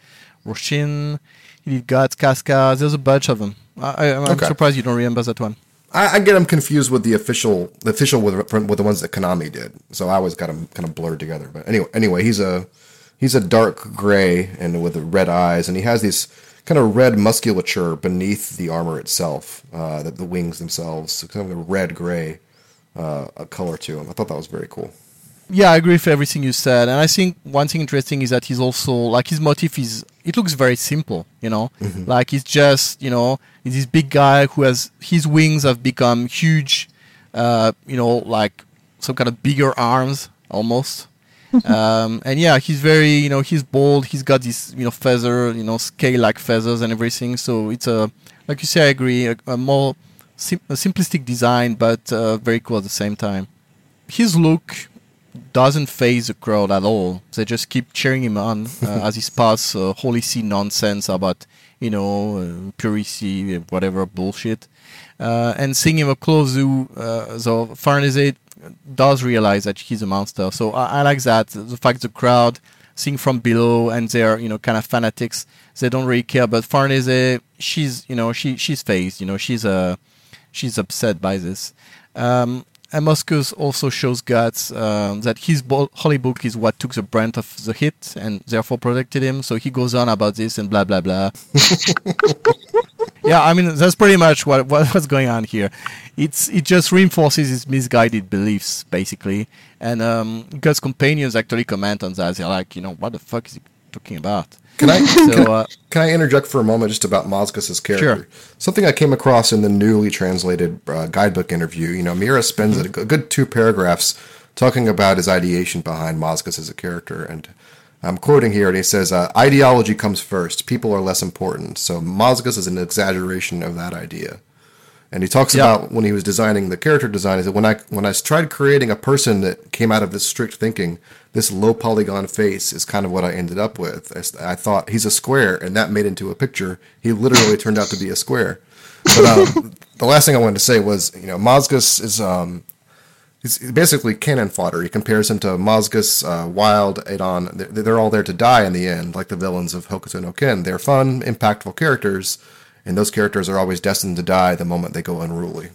B: Rosine, he did Guts, Casca. There's a bunch of them. I, I, I'm
A: Okay.
B: surprised you don't remember that one.
A: I, I get them confused with the official, the official with, with the ones that Konami did. So I always got them kind of blurred together. But anyway, anyway, he's a he's a dark gray and with red eyes, and he has these kind of red musculature beneath the armor itself, uh, the, the wings themselves, kind of a red gray uh, a color to him. I thought that was very cool.
B: Yeah, I agree with everything you said, and I think one thing interesting is that he's also like his motif is it looks very simple, you know, like he's just you know he's this big guy who has his wings have become huge, uh, you know, like some kind of bigger arms almost, (laughs) um, and yeah, he's very you know he's bold, he's got this you know feather, you know scale like feathers and everything, so it's a like you say, I agree, a, a more sim- a simplistic design, but uh, very cool at the same time. His look doesn't phase the crowd at all. They just keep cheering him on (laughs) uh, as he spouts uh, holy see nonsense about, you know, uh, purity, whatever bullshit. Uh, and seeing him up close, who, uh, so Farnese does realize that he's a monster. So I, I like that. The fact the crowd seeing from below and they're, you know, kind of fanatics. They don't really care. But Farnese, she's, you know, she she's phased. You know, she's uh, she's upset by this. Um, and Mozgus also shows guts um, that his bo- holy book is what took the brunt of the hit and therefore protected him. So he goes on about this and blah blah blah. (laughs) yeah, I mean that's pretty much what, what (laughs) what's going on here. It's it just reinforces his misguided beliefs basically, and um, Guts' companions actually comment on that. They're like, you know, what the fuck is he talking about?
A: Can I (laughs)
B: So uh,
A: Can I interject for a moment just about Mozgus's character?
B: Sure.
A: Something I came across in the newly translated uh, guidebook interview. You know, Miura spends a good two paragraphs talking about his ideation behind Mozgus as a character, and I'm quoting here, and he says, uh, "Ideology comes first. People are less important. So Mozgus is an exaggeration of that idea." And he talks
B: Yeah.
A: about when he was designing the character design. He said, "When I when I tried creating a person that came out of this strict thinking, this low polygon face is kind of what I ended up with. I thought he's a square, and that made into a picture. He literally turned out to be a square. But um, (laughs) the last thing I wanted to say was, you know, Mozgus is um, he's basically cannon fodder. He compares him to Mozgus, uh, Wyald, Adon. They're, they're all there to die in the end, like the villains of Hokuto no Ken. They're fun, impactful characters, and those characters are always destined to die the moment they go unruly.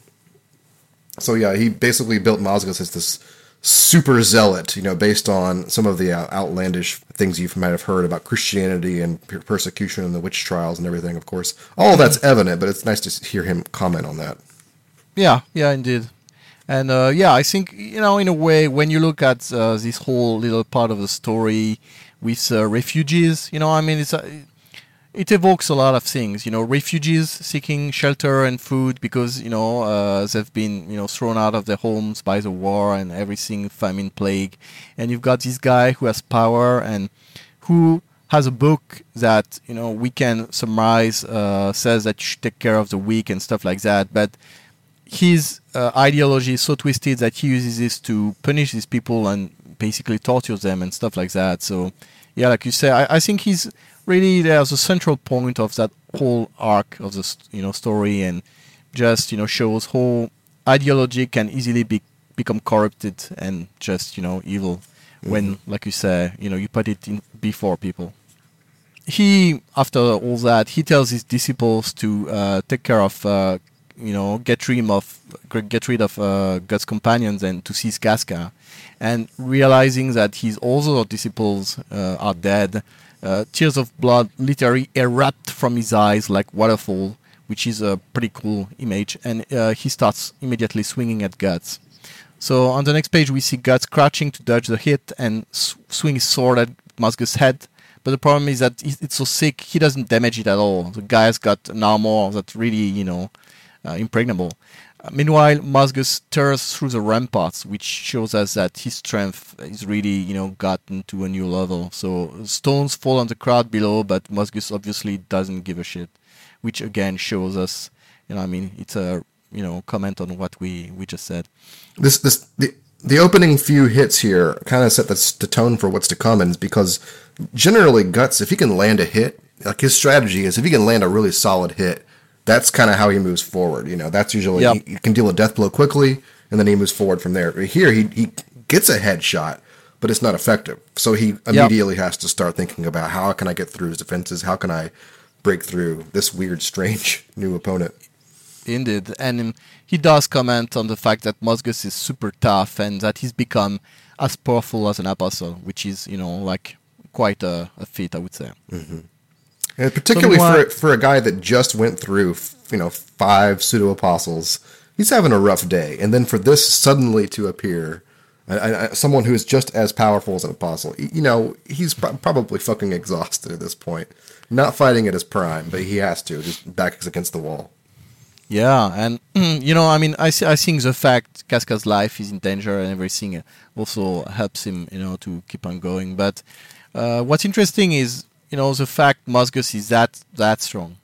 A: So yeah, he basically built Mozgus as this super zealot, you know, based on some of the uh, outlandish things you might have heard about Christianity and persecution and the witch trials and everything. Of course, all that's evident, but it's nice to hear him comment on that.
B: Yeah, yeah, indeed. And uh, yeah, I think you know, in a way, when you look at uh, this whole little part of the story with uh, refugees, you know, I mean, it's uh, it evokes a lot of things. You know, refugees seeking shelter and food because you know uh, they've been you know thrown out of their homes by the war and everything, famine, plague, and you've got this guy who has power and who has a book that you know we can summarize uh, says that you should take care of the weak and stuff like that, but his uh, ideology is so twisted that he uses this to punish these people and basically torture them and stuff like that. So, yeah, like you say, I, I think he's really there's a central point of that whole arc of the st- you know story and just you know shows how ideology can easily be become corrupted and just you know evil when like you say you know you put it in before people he after all that he tells his disciples to uh, take care of uh, you know get rid of get rid of uh, Guts' companions and to seize Casca and realizing that his other disciples uh, are dead uh, tears of blood literally erupt from his eyes like waterfall which is a pretty cool image and uh, he starts immediately swinging at Guts So on the next page, we see Guts crouching to dodge the hit and s- swing his sword at Mozgus' head. But the problem is that it's so sick, he doesn't damage it at all. The guy's got an armor that really, you know, impregnable. Uh, meanwhile, Mozgus tears through the ramparts, which shows us that his strength is really, you know, gotten to a new level. So stones fall on the crowd below, but Mozgus obviously doesn't give a shit, which again shows us, you know, I mean, it's a, you know, comment on what we we just said.
A: this this the the opening few hits here kind of set the, the tone for what's to come, and because generally guts if he can land a hit, like his strategy is if he can land a really solid hit, that's kind of how he moves forward. You know, that's usually
B: Yep.
A: he, he can deal a death blow quickly, and then he moves forward from there. But here he he gets a headshot, but it's not effective, so he immediately has to start thinking about how can I get through his defenses, how can I break through this weird, strange (laughs) new opponent.
B: Indeed, and um, he does comment on the fact that Mozgus is super tough and that he's become as powerful as an apostle, which is, you know, like quite a, a feat, I would say.
A: And particularly
B: meanwhile-
A: for for a guy that just went through, you know, five pseudo apostles, he's having a rough day. And then for this suddenly to appear, I, I, someone who is just as powerful as an apostle, you know, he's pro- probably fucking exhausted at this point. Not fighting at his prime, but he has to. Just backs against the wall.
B: Yeah, and (clears throat) you know, I mean, I, see- I think the fact Casca's life is in danger and everything also helps him, you know, to keep on going. But uh, what's interesting is, you know, the fact Mozgus is that that strong.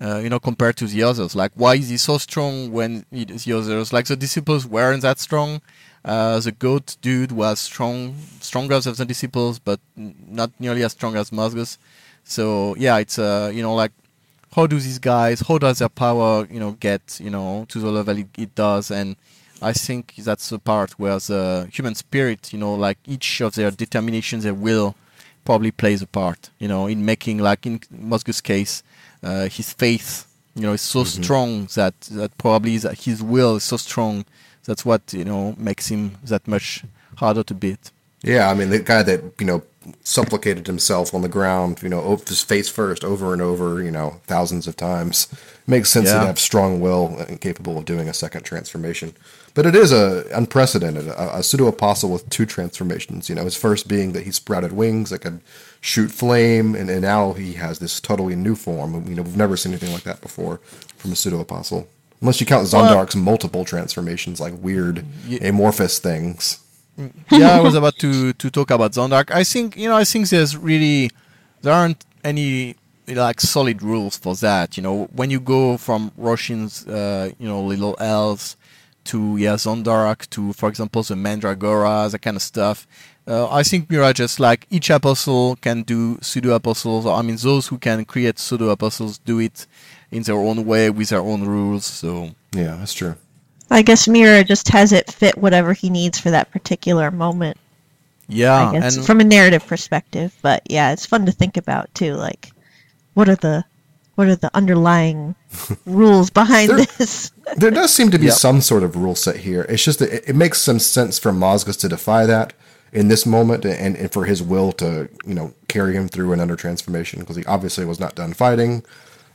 B: Uh, you know, compared to the others, like why is he so strong when he, the others, like the disciples, weren't that strong? Uh, the goat dude was strong, stronger than the disciples, but not nearly as strong as Mozgus. So yeah, it's uh, you know, like how do these guys how does their power you know get you know to the level it, it does and i think that's the part where the human spirit you know like each of their determinations their will probably plays a part you know in making like in Mozgus' case uh, his faith you know is so strong that that probably is, his will is so strong that's what you know makes him that much harder to beat
A: Yeah, I mean the guy that you know supplicated himself on the ground, you know, his face first, over and over, you know, thousands of times. Makes sense
B: Yeah.
A: to have strong will and capable of doing a second transformation. But it is a unprecedented, a, a pseudo apostle with two transformations. You know, his first being that he sprouted wings that could shoot flame, and, and now he has this totally new form. You know, we've never seen anything like that before from a pseudo apostle, unless you count
B: Well-
A: Zondark's multiple transformations, like weird amorphous things.
B: yeah, I was about to to talk about Zondark. I think you know, I think there's really there aren't any like solid rules for that. You know, when you go from Rosine's uh, you know little elves to yeah Zondark to for example the Mandragora, that kind of stuff. Uh, I think Miura just like each apostle can do pseudo apostles. I mean, those who can create pseudo apostles do it in their own way with their own rules. So
A: Yeah, that's true.
C: I guess Miura just has it fit whatever he needs for that particular moment.
B: yeah,
C: I guess
B: and
C: from a narrative perspective. But yeah, it's fun to think about too. Like, what are the what are the underlying (laughs) rules behind
A: There-
C: this?
A: There does seem to be
B: Yep.
A: some sort of rule set here. It's just that it, it makes some sense for Mozgus to defy that in this moment, and, and for his will to you know carry him through an under transformation because he obviously was not done fighting.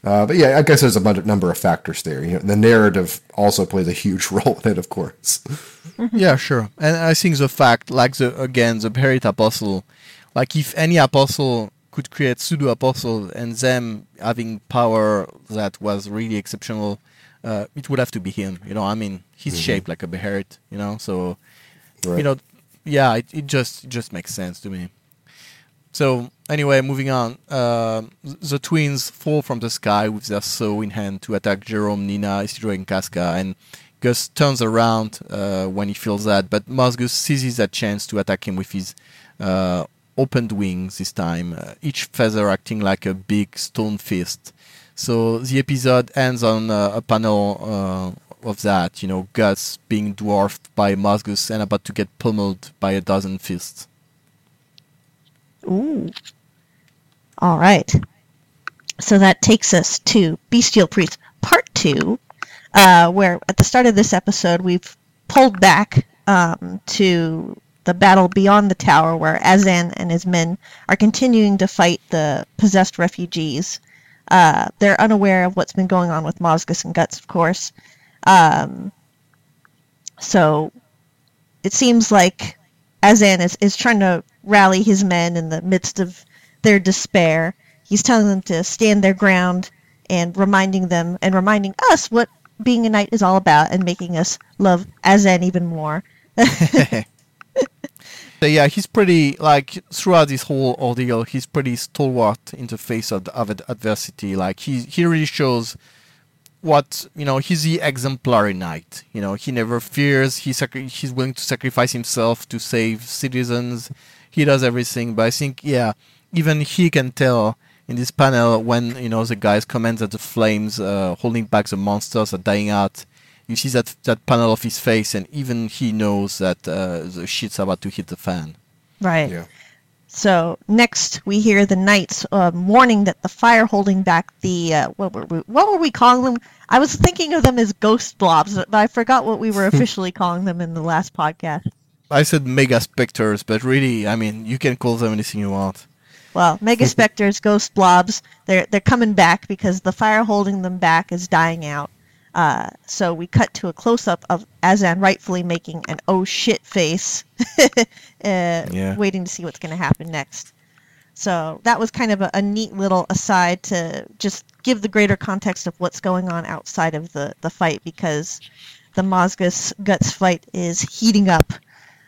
A: Uh, but yeah, I guess there's a bunch- number of factors there. You know, the narrative also plays a huge (laughs) role in it, of course. (laughs)
B: Yeah, sure. And I think the fact, like the again, the Berit apostle, like if any apostle could create pseudo apostle and them having power that was really exceptional, uh, it would have to be him. You know, I mean, he's shaped like a Beherit. You know, so
A: Right.
B: you know, yeah, it, it just it just makes sense to me. So anyway, moving on. Uh, the twins fall from the sky with their saw in hand to attack Jerome, Nina, Isidro, and Casca, and Guts turns around uh, when he feels that, but Mozgus seizes that chance to attack him with his uh, opened wings this time, uh, each feather acting like a big stone fist. So the episode ends on uh, a panel uh, of that, you know, Guts being dwarfed by Mozgus and about to get pummeled by a dozen fists.
C: Ooh. All right. So that takes us to Bestial Priest Part 2, uh, where at the start of this episode we've pulled back um, to the battle beyond the tower where Azan and his men are continuing to fight the possessed refugees. Uh, they're unaware of what's been going on with Mosgus and Guts, of course. Um, so it seems like Azan is, is trying to rally his men in the midst of their despair. He's telling them to stand their ground and reminding them and reminding us what being a knight is all about and making us love Azan even more. (laughs) (laughs)
B: So yeah, he's pretty like throughout this whole ordeal, he's pretty stalwart in the face of, of adversity. Like he he really shows what you know. He's the exemplary knight. You know, he never fears. He sacri- he's willing to sacrifice himself to save citizens. He does everything. But I think yeah, even he can tell in this panel when you know the guys comment that the flames uh, holding back the monsters are dying out you see that that panel of his face, and even he knows that uh, the shit's about to hit the fan.
C: Right.
A: Yeah.
C: So next we hear the knights uh, warning that the fire holding back the uh, what were we, what were we calling them? I was thinking of them as ghost blobs, but I forgot what we were (laughs) officially calling them in the last podcast.
B: I said mega specters, but really, I mean, you can call them anything you want.
C: Well, mega (laughs) specters, ghost blobs, they're they're coming back because the fire holding them back is dying out. Uh, so we cut to a close up of Azan rightfully making an oh shit face, (laughs) uh,
B: Yeah.
C: waiting to see what's going to happen next. So that was kind of a, a neat little aside to just give the greater context of what's going on outside of the, the fight because the Mozgus Guts fight is heating up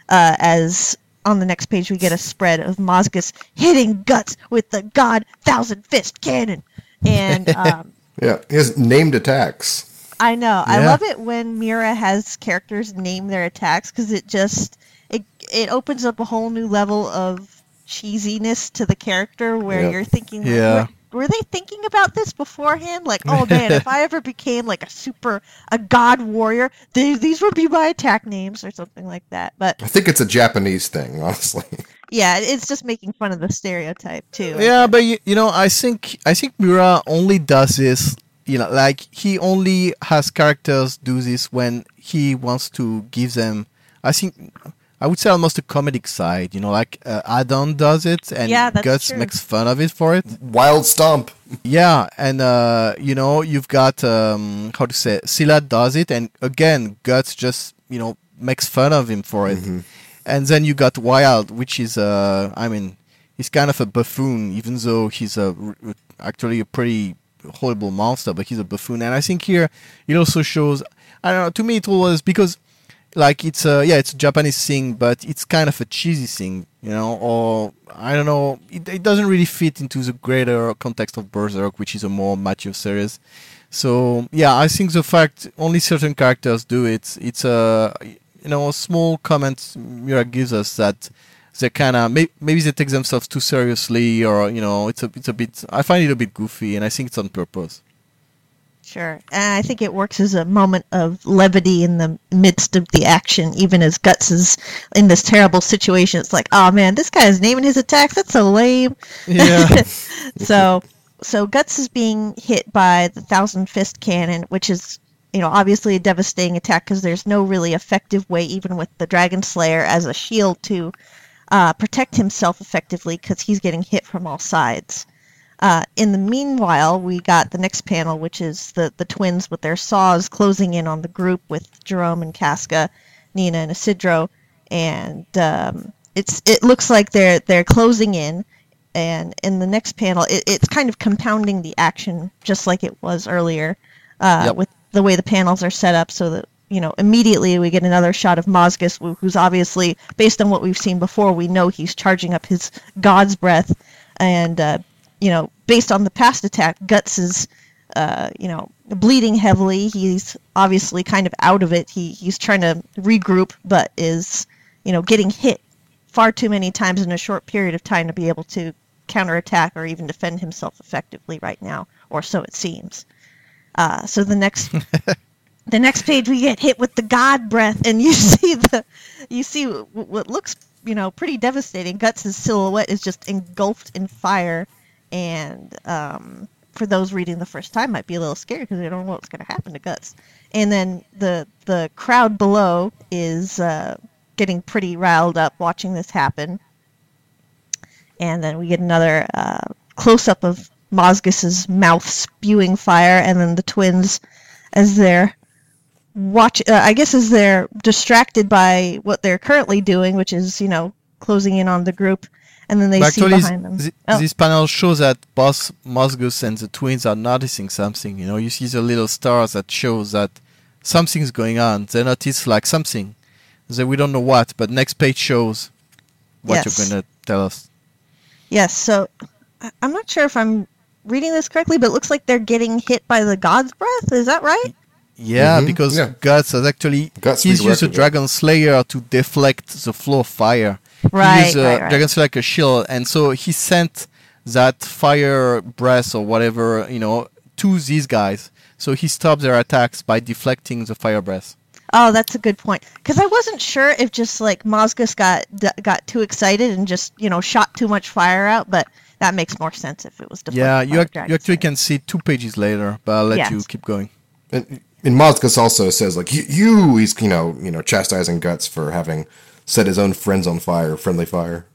C: uh, as on the next page we get a spread of Mozgus hitting Guts with the God Thousand Fist Cannon. And (laughs) um,
A: Yeah, he has named attacks.
C: I know. I love it when Miura has characters name their attacks because it just it it opens up a whole new level of cheesiness to the character where
A: Yeah.
C: you're thinking, like,
B: Yeah.
C: were, were they thinking about this beforehand? Like, oh man, if (laughs) I ever became like a super a god warrior, they, these would be my attack names or something like that. But
A: I think it's a Japanese thing, (laughs) honestly.
C: yeah, it's just making fun of the stereotype too.
B: Yeah, but you, you know, I think I think Miura only does this. You know, like he only has characters do this when he wants to give them. I think I would say almost a comedic side. You know, like uh, Adon does it, and
C: Yeah,
B: Guts
C: true.
B: makes fun of it for it.
A: Wild Stomp. (laughs)
B: Yeah, and uh, you know, you've got um, how to say, Sila does it, and again, Guts just you know makes fun of him for it. And then you got Wyald, which is uh, I mean, he's kind of a buffoon, even though he's a r- actually a pretty horrible monster, but he's a buffoon. And I think here it also shows. I don't know. To me, it was because like it's a yeah it's a japanese thing but it's kind of a cheesy thing you know or i don't know it, it doesn't really fit into the greater context of berserk which is a more mature series so yeah i think the fact only certain characters do it it's a you know a small comment miura gives us that they kind of may, maybe they take themselves too seriously or you know it's a it's a bit i find it a bit goofy and i think it's on purpose
C: Sure. And I think it works as a moment of levity in the midst of the action, even as Guts is in this terrible situation. It's like, oh man, this guy is naming his attacks. That's so lame.
B: yeah (laughs)
C: so, so Guts is being hit by the Thousand Fist Cannon, which is, you know, obviously a devastating attack because there's no really effective way, even with the Dragon Slayer as a shield, to uh, protect himself effectively because he's getting hit from all sides. Uh, in the meanwhile, we got the next panel, which is the, the twins with their saws closing in on the group with Jerome and Casca, Nina and Isidro, and um, it's it looks like they're they're closing in. And in the next panel, it, it's kind of compounding the action, just like it was earlier, uh,
B: Yep.
C: with the way the panels are set up, so that you know immediately we get another shot of Mozgus, who's obviously based on what we've seen before, we know he's charging up his God's breath, and uh, you know, based on the past attack, Guts is, uh, you know, bleeding heavily. He's obviously kind of out of it. He he's trying to regroup, but is, you know, getting hit far too many times in a short period of time to be able to counterattack or even defend himself effectively right now, or so it seems. Uh, so the next. (laughs) The next page, we get hit with the God breath, and you (laughs) see the, you see what looks, you know, pretty devastating. Guts' silhouette is just engulfed in fire, and um, for those reading the first time, might be a little scared because they don't know what's going to happen to Guts. And then the the crowd below is uh, getting pretty riled up watching this happen. And then we get another uh, close up of Mozgus's mouth spewing fire, and then the twins, as they're watch. Uh, I guess as they're distracted by what they're currently doing, which is you know closing in on the group, and then they
B: But
C: see behind them.
B: th-
C: Oh.
B: this panel shows that both Mozgus and the twins are noticing something. You know, you see the little stars that shows that something's going on. They notice like something. They, we don't know what, but next page shows what
C: Yes.
B: you're going to tell us.
C: Yes. So I- I'm not sure if I'm reading this correctly, but it looks like they're getting hit by the god's breath. Is that right?
B: Yeah,
A: Mhm,
B: because
A: yeah.
B: Guts has actually
A: Guts
B: he's used
A: a.
B: Dragon Slayer to deflect the flow of fire.
C: Right,
B: he used uh,
C: right, right.
B: Dragon Slayer like a shield, and so he sent that fire breath or whatever you know to these guys. So he stopped their attacks by deflecting the fire breath.
C: Oh, that's a good point. Because I wasn't sure if just like Mozgus got d- got too excited and just you know shot too much fire out, but that makes more sense if it was. deflected
B: yeah, you, ac- you actually can see two pages later, but I'll let
C: Yes.
B: you keep going.
A: And, and Mozgus also says like you, he's you know you know chastising Guts for having set his own friends on fire, friendly fire.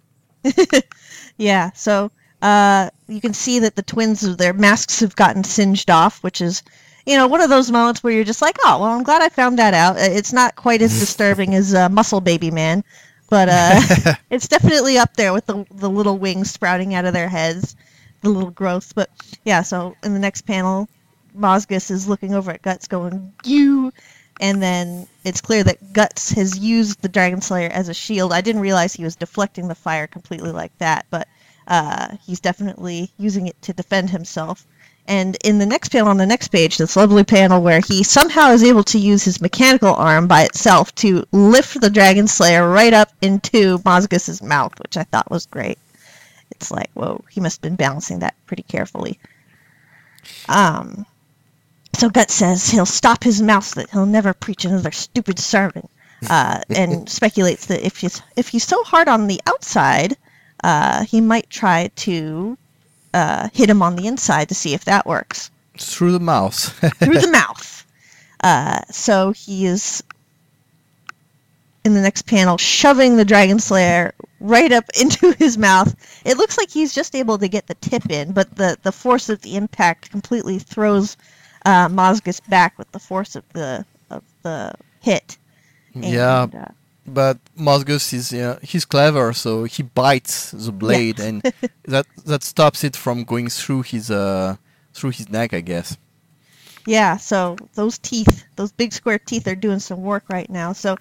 A: (laughs)
C: Yeah, so uh, you can see that the twins, their masks have gotten singed off, which is, you know, one of those moments where you're just like, oh, well, I'm glad I found that out. Uh, It's not quite as (laughs) disturbing as uh, Muscle Baby Man, but uh, (laughs) it's definitely up there with the, the little wings sprouting out of their heads, the little growths. But yeah, so in the next panel, Mozgus is looking over at Guts going, you. And then it's clear that Guts has used the Dragon Slayer as a shield. I didn't realize he was deflecting the fire completely like that, but uh, he's definitely using it to defend himself. And in the next panel, on the next page, this lovely panel where he somehow is able to use his mechanical arm by itself to lift the Dragon Slayer right up into Mozgus's mouth, which I thought was great. It's like, whoa, he must have been balancing that pretty carefully. Um, so Gut says he'll stop his mouth that he'll never preach another stupid sermon, uh, (laughs) and speculates that if he's if he's so hard on the outside, uh, he might try to uh, hit him on the inside to see if that works
B: Through the mouth. (laughs)
C: through the mouth. Uh, so he is in the next panel shoving the Dragon Slayer right up (laughs) into his mouth. It looks like he's just able to get the tip in, but the, the force of the impact completely throws uh, Mozgus back with the force of the of the hit.
B: yeah,
C: And, uh,
B: but Mozgus is uh, he's clever, so he bites the blade, and (laughs) that that stops it from going through his uh through his neck, I guess.
C: Yeah, so those teeth, those big square teeth are doing some work right now. So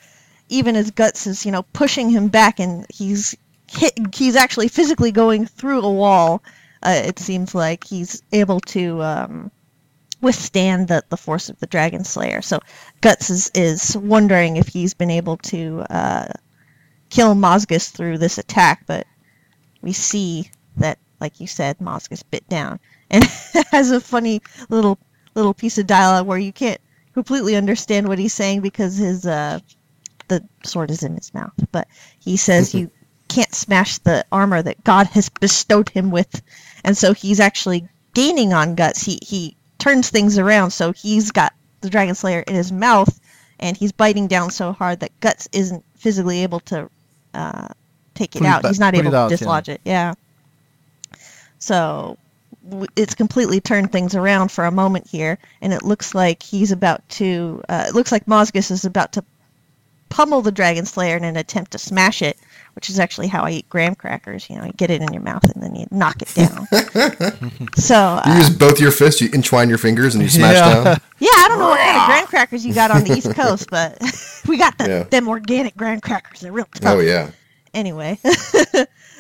C: even as Guts is, you know, pushing him back and he's hit he's actually physically going through a wall, uh, it seems like he's able to um, withstand the, the force of the Dragon Slayer. So Guts is, is wondering if he's been able to uh, kill Mozgus through this attack, but we see that, like you said, Mozgus bit down and (laughs) has a funny little little piece of dialogue where you can't completely understand what he's saying because his uh, the sword is in his mouth. But he says you can't smash the armor that God has bestowed him with, and so he's actually gaining on guts. He he turns things around, so he's got the Dragon Slayer in his mouth, and he's biting down so hard that guts isn't physically able to uh, take it
B: Pull it
C: out.
B: back-
C: he's not able
B: it
C: to
B: out, yeah.
C: dislodge it. Yeah. So w- it's completely turned things around for a moment here, and it looks like he's about to. Uh, it looks like Mozgus is about to pummel the Dragon Slayer in an attempt to smash it, which is actually how I eat graham crackers. You know, you get it in your mouth and then you knock it down. (laughs) so
A: You
C: uh,
A: use both your fists, you entwine your fingers, and you smash
B: Yeah.
A: down. (laughs)
C: yeah, I don't know what kind of graham crackers you got on the East (laughs) Coast, but we got the,
A: Yeah.
C: them organic graham crackers. They're real tough
A: Oh yeah.
C: anyway.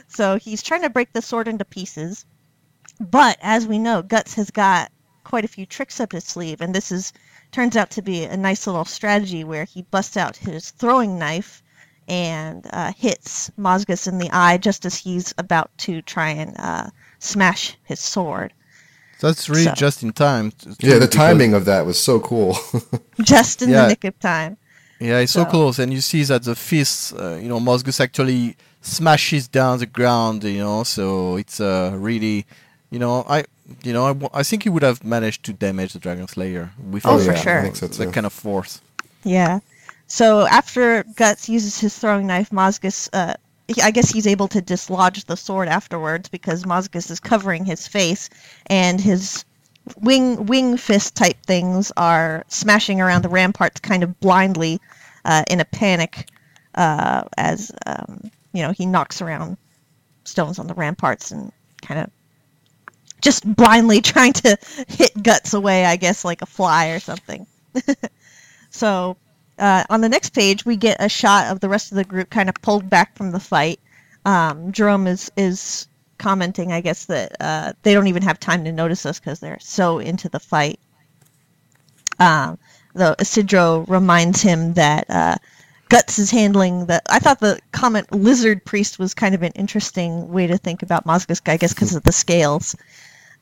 C: so he's trying to break the sword into pieces. But as we know, Guts has got quite a few tricks up his sleeve, and this is turns out to be a nice little strategy where he busts out his throwing knife and uh, hits Mozgus in the eye just as he's about to try and uh, smash his sword.
B: So That's really
C: So-
B: just in time.
A: Yeah, the timing of that was so cool. (laughs)
C: Just in
B: Yeah.
C: the nick of time.
B: Yeah, it's so
C: So-
B: close, and you see that the fist, uh, you know, Mozgus actually smashes down the ground. You know, so it's uh, really, you know, I, you know, I, w- I think he would have managed to damage the Dragon Slayer with
C: Oh, for sure.
A: I think so
B: that kind of force.
C: Yeah. So after Guts uses his throwing knife, Mozgus, uh, I guess he's able to dislodge the sword afterwards because Mozgus is covering his face, and his wing wing fist type things are smashing around the ramparts kind of blindly uh, in a panic uh, as um, you know he knocks around stones on the ramparts and kind of just blindly (laughs) trying to hit guts away, I guess, like a fly or something. (laughs) so uh, on the next page, we get a shot of the rest of the group kind of pulled back from the fight. Um, Jerome is is commenting, I guess, that uh, they don't even have time to notice us because they're so into the fight. Um, though Isidro reminds him that uh, Guts is handling the. I thought the comment "lizard priest" was kind of an interesting way to think about Mozgus, I guess, because of the scales.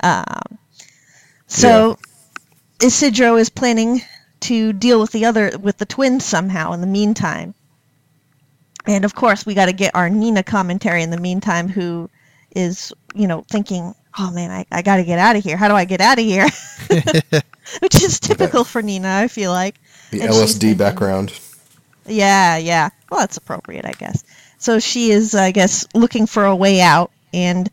C: Um, so Isidro is planning to deal with the other with the twins somehow in the meantime. And of course, we got to get our Nina commentary in the meantime, who is, you know, thinking, oh man, I, I got to get out of here. How do I get out of here? (laughs) Which is typical for Nina, I feel like.
A: The
C: And
A: LSD
C: thinking-
A: background.
C: Yeah, yeah. Well, that's appropriate, I guess. So she is, I guess, looking for a way out, and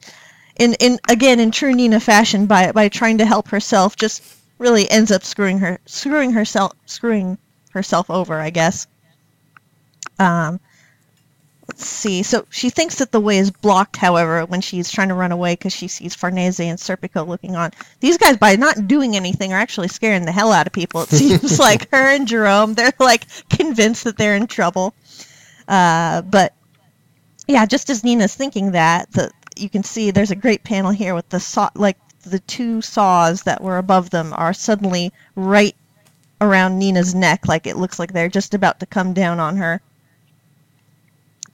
C: in, in again in true Nina fashion, by by trying to help herself, just really ends up screwing her, screwing herself, screwing herself over, I guess. Um, let's see. So she thinks that the way is blocked, however, when she's trying to run away because she sees Farnese and Serpico looking on. These guys, by not doing anything, are actually scaring the hell out of people. It seems (laughs) like her and Jerome, they're like convinced that they're in trouble. Uh, but yeah, just as Nina's thinking that, the, you can see there's a great panel here with the saw, like the two saws that were above them are suddenly right around Nina's neck, like it looks like they're just about to come down on her.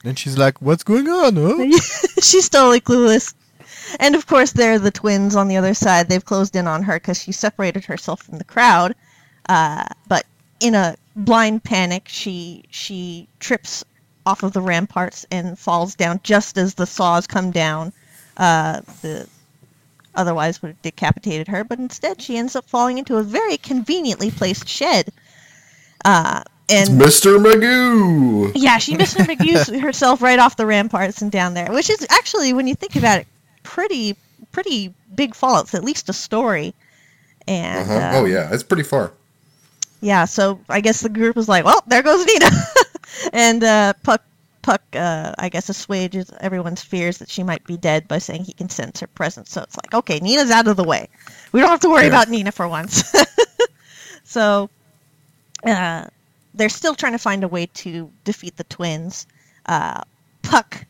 B: And she's like, "What's going on?" Huh? (laughs)
C: She's totally clueless. And of course, there are the twins on the other side. They've closed in on her because she separated herself from the crowd. Uh, but in a blind panic, she she trips off of the ramparts and falls down just as the saws come down. Uh, the otherwise would have decapitated her, but instead she ends up falling into a very conveniently placed shed. Uh, and
A: Mr. Magoo.
C: yeah, she Mr. McGee (laughs) herself right off the ramparts and down there, which is actually, when you think about it, pretty pretty big fall. It's at least a story. And
A: Uh-huh.
C: uh,
A: oh yeah, it's pretty far.
C: yeah, so I guess the group was like, well, there goes Nina, (laughs) and uh, Puck Puck uh, I guess assuages everyone's fears that she might be dead by saying he can sense her presence. So it's like, okay, Nina's out of the way. We don't have to worry
A: Yeah.
C: about Nina for once. (laughs) so uh, they're still trying to find a way to defeat the twins. Uh, Puck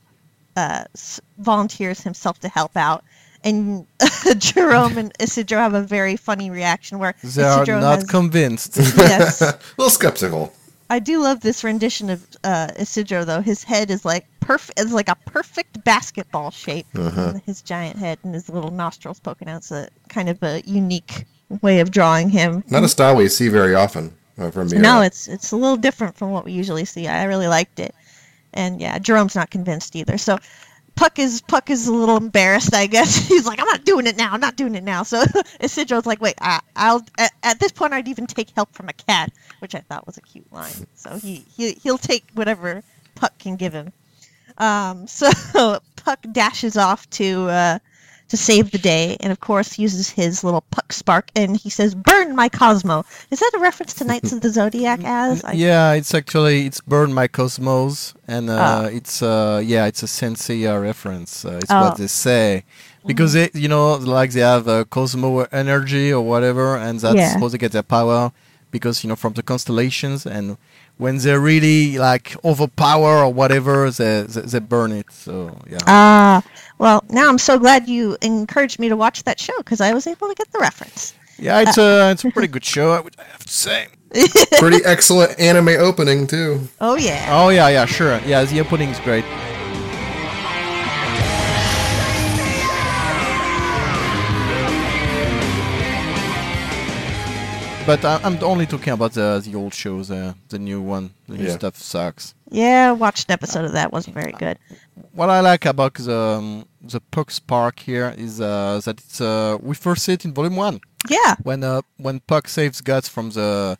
C: uh, s- volunteers himself to help out. And (laughs) Jerome and Isidro have a very funny reaction where
B: They are
C: Isidro
B: not
C: has,
B: convinced. (laughs)
C: yes,
A: a little skeptical.
C: I do love this rendition of uh, Isidro though. His head is like perfect. It's like a perfect basketball shape.
A: Uh-huh.
C: His giant head and his little nostrils poking out. It's a kind of a unique way of drawing him.
A: Not a style we see very often uh, from Miura.
C: No, it's it's a little different from what we usually see. I really liked it, and yeah, Jerome's not convinced either. So Puck is Puck is a little embarrassed, I guess. (laughs) He's like, I'm not doing it now. I'm not doing it now. So (laughs) Isidro's like, wait, I, I'll. At, at this point, I'd even take help from a cat, which I thought was a cute line. So he he he'll take whatever Puck can give him. Um, (laughs) so Puck dashes off to uh, to save the day, and of course uses his little Puck spark, and he says, "Burn my Cosmo." Is that a reference to Knights of the Zodiac? (laughs) As I,
B: yeah, it's actually it's Burn My Cosmos, and uh,
C: Oh.
B: it's uh, yeah, it's a Saint Seiya reference. Uh, it's
C: Oh.
B: what they say because they, you know, like they have uh, Cosmo energy or whatever, and that's
C: Yeah.
B: supposed to get their power because you know from the constellations, and when they're really like overpower or whatever, they they, they burn it. So yeah.
C: Ah, well, now I'm so glad you encouraged me to watch that show because I was able to get the reference.
B: Yeah, it's a it's a pretty good show. I would have to say. (laughs)
A: Pretty excellent anime opening too.
C: Oh yeah.
B: Oh yeah, yeah, sure. Yeah, the opening is great. But I, I'm only talking about the the old shows. Uh, the new one, the new
A: Yeah.
B: stuff sucks.
C: Yeah, I watched an episode of that. wasn't very good.
B: What I like about the um, the Puck Spark here is uh, that it's uh, we first see it in Volume One
C: Yeah.
B: when uh, when Puck saves Guts from the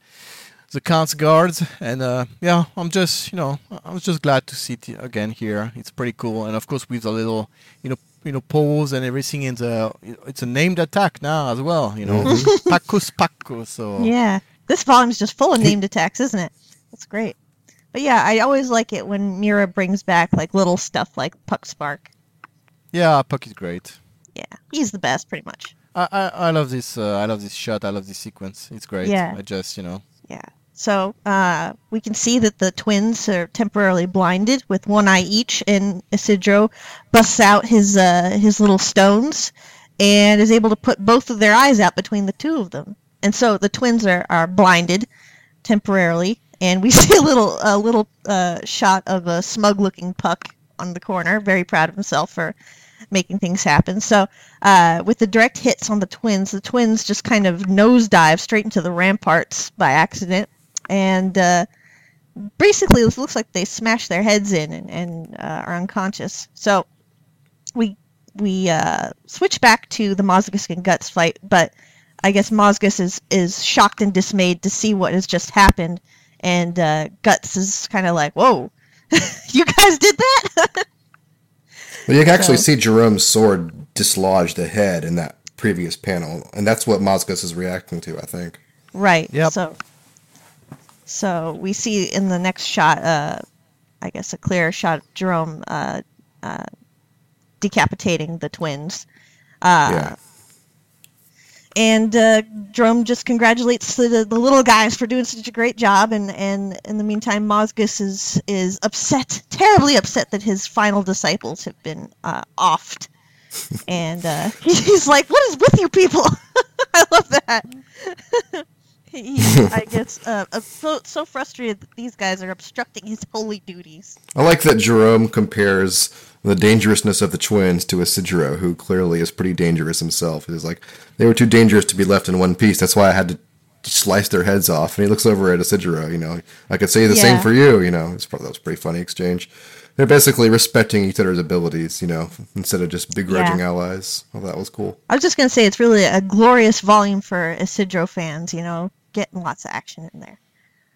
B: the Count's guards, and uh, yeah, I'm just you know I was just glad to see it again here. It's pretty cool, and of course with a little you know you know pose and everything in the it's a named attack now as well. You know, (laughs) Pacus Pacus. So
C: Yeah. This volume's just full of named attacks, isn't it? That's great. But yeah, I always like it when Miura brings back like little stuff like Puck Spark.
B: yeah, Puck is great.
C: Yeah, he's the best, pretty much.
B: I, I, I love this. Uh, I love this shot. I love this sequence. It's great.
C: Yeah.
B: I just you know.
C: Yeah. So uh, we can see that the twins are temporarily blinded with one eye each, and Isidro busts out his uh, his little stones and is able to put both of their eyes out between the two of them. And so the twins are, are blinded temporarily, and we (laughs) see a little a little uh, shot of a smug looking puck on the corner, very proud of himself for making things happen. So uh, with the direct hits on the twins, the twins just kind of nosedive straight into the ramparts by accident, and uh, basically it looks like they smash their heads in and, and uh, are unconscious. So we we uh, switch back to the Mozgus and Guts fight, but I guess Mozgus is is shocked and dismayed to see what has just happened, and uh, Guts is kind of like, "Whoa, (laughs) you guys did that!" (laughs)
A: Well, you can actually
C: So-
A: see Jerome's sword dislodge the head in that previous panel, and that's what Mozgus is reacting to, I think.
C: Right.
B: Yep.
C: So, so we see in the next shot, uh, I guess a clear shot of Jerome uh, uh, decapitating the twins. Uh,
A: yeah.
C: And uh, Jerome just congratulates the, the little guys for doing such a great job, and, and in the meantime, Mozgus is is upset, terribly upset that his final disciples have been uh, offed, (laughs) and uh, (laughs) he's like, "What is with you people?" (laughs) I love that. (laughs) I guess, uh, so so frustrated that these guys are obstructing his holy duties.
A: I like that Jerome compares the dangerousness of the twins to Isidro, who clearly is pretty dangerous himself. He's like, they were too dangerous to be left in one piece. That's why I had to slice their heads off. And he looks over at Isidro, you know, I could say the same for you, you know. It's, that was a pretty funny exchange. They're basically respecting each other's abilities, you know, instead of just begrudging
C: Yeah.
A: allies. Well, that was cool.
C: I was just gonna say it's really a glorious volume for Isidro fans. You know, getting lots of action in there.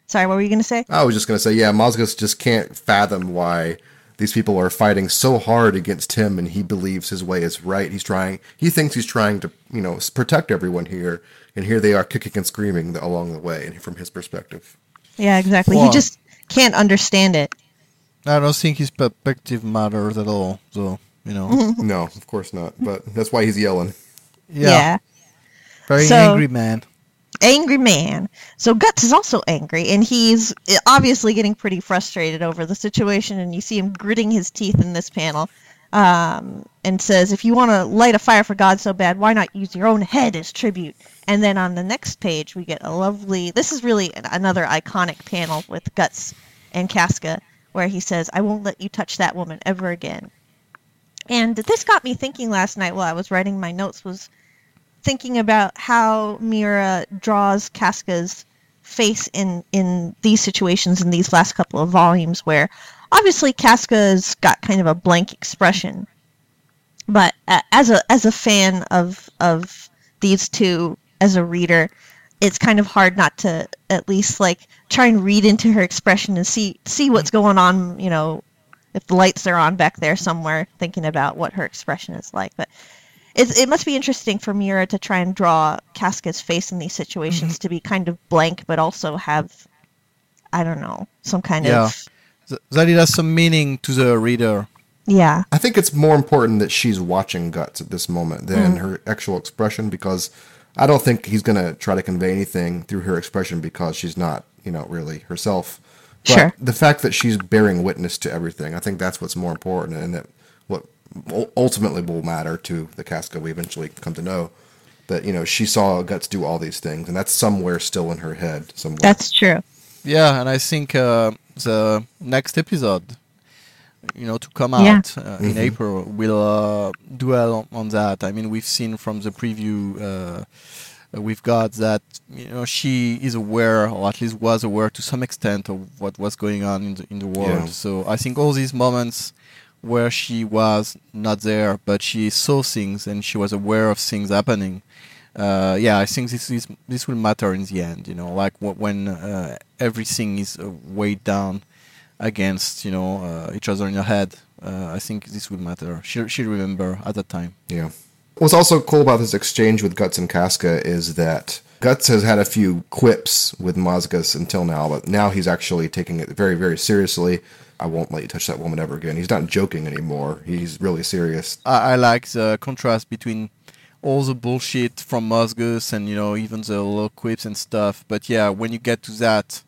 C: Sorry, what were you gonna say?
A: I was just going to say, yeah, Mozgus just can't fathom why these people are fighting so hard against him and he believes his way is right. He's trying, he thinks he's trying to, you know, protect everyone here. And here they are kicking and screaming along the way and from his perspective.
C: Yeah, exactly.
B: Wow.
C: He just can't understand it.
B: I don't think his perspective matters at all. So you know, (laughs)
A: no, of course not. But that's why he's yelling.
B: yeah,
C: yeah.
B: very
C: So-
B: angry man.
C: Angry man. So Guts is also angry, and he's eh, obviously getting pretty frustrated over the situation. And you see him gritting his teeth in this panel, um, and says, "If you want to light a fire for God so bad, why not use your own head as tribute?" And then on the next page, we get a lovely. This is really another iconic panel with Guts and Casca, where he says, "I won't let you touch that woman ever again." And this got me thinking last night while I was writing my notes was thinking about how Miura draws Casca's face in in these situations in these last couple of volumes where obviously Casca's got kind of a blank expression. But uh, as a as a fan of of these two as a reader it's kind of hard not to at least like try and read into her expression and see see what's going on you know if the lights are on back there somewhere thinking about what her expression is like. But it, it must be interesting for Miura to try and draw Casca's face in these situations mm-hmm. to be kind of blank, but also have, I don't know, some kind
B: Yeah.
C: of
B: Th- that it has some meaning to the reader.
C: yeah,
A: I think it's more important that she's watching Guts at this moment than mm. her actual expression because I don't think he's going to try to convey anything through her expression because she's not, you know, really herself. But
C: Sure.
A: the fact that she's bearing witness to everything, I think that's what's more important and that what ul- ultimately will matter to the Casca we eventually come to know. That, you know, she saw Guts do all these things and that's somewhere still in her head somewhere.
C: that's true.
B: Yeah, and I think uh, the next episode, you know, to come
C: Yeah.
B: out uh, in April, will uh, dwell on that. I mean, we've seen from the preview, uh, uh, we've got that you know she is aware, or at least was aware to some extent of what was going on in the in the world.
A: Yeah.
B: So I think all these moments where she was not there, but she saw things and she was aware of things happening. Uh, yeah, I think this is this will matter in the end. You know, like when uh, everything is uh, weighed down against you know uh, each other in your head. uh, I think this will matter. She she remember at that time.
A: Yeah. What's also cool about this exchange with Guts and Casca is that Guts has had a few quips with Mozgus until now, but now he's actually taking it very, very seriously. I won't let you touch that woman ever again. He's not joking anymore. He's really serious.
B: I, I like the contrast between all the bullshit from Mozgus and you know even the little quips and stuff. But yeah, when you get to that,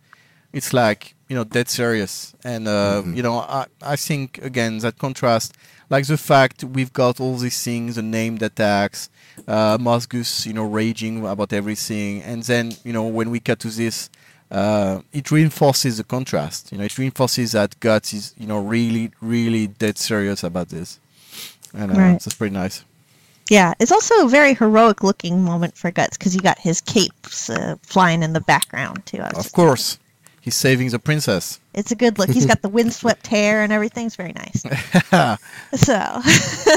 B: it's like you know dead serious. And uh, you know I I think again that contrast, like the fact we've got all these things, the named attacks, uh, Mozgus you know raging about everything, and then you know when we cut to this. Uh, it reinforces the contrast. You know, it reinforces that Guts is, you know, really, really dead serious about this, and uh,
C: Right.
B: that's pretty nice.
C: Yeah, it's also a very heroic looking moment for Guts because you got his capes uh, flying in the background too.
B: Of course, he's saving the princess.
C: It's a good look. He's got the (laughs) windswept hair and everything's very nice. (laughs) So,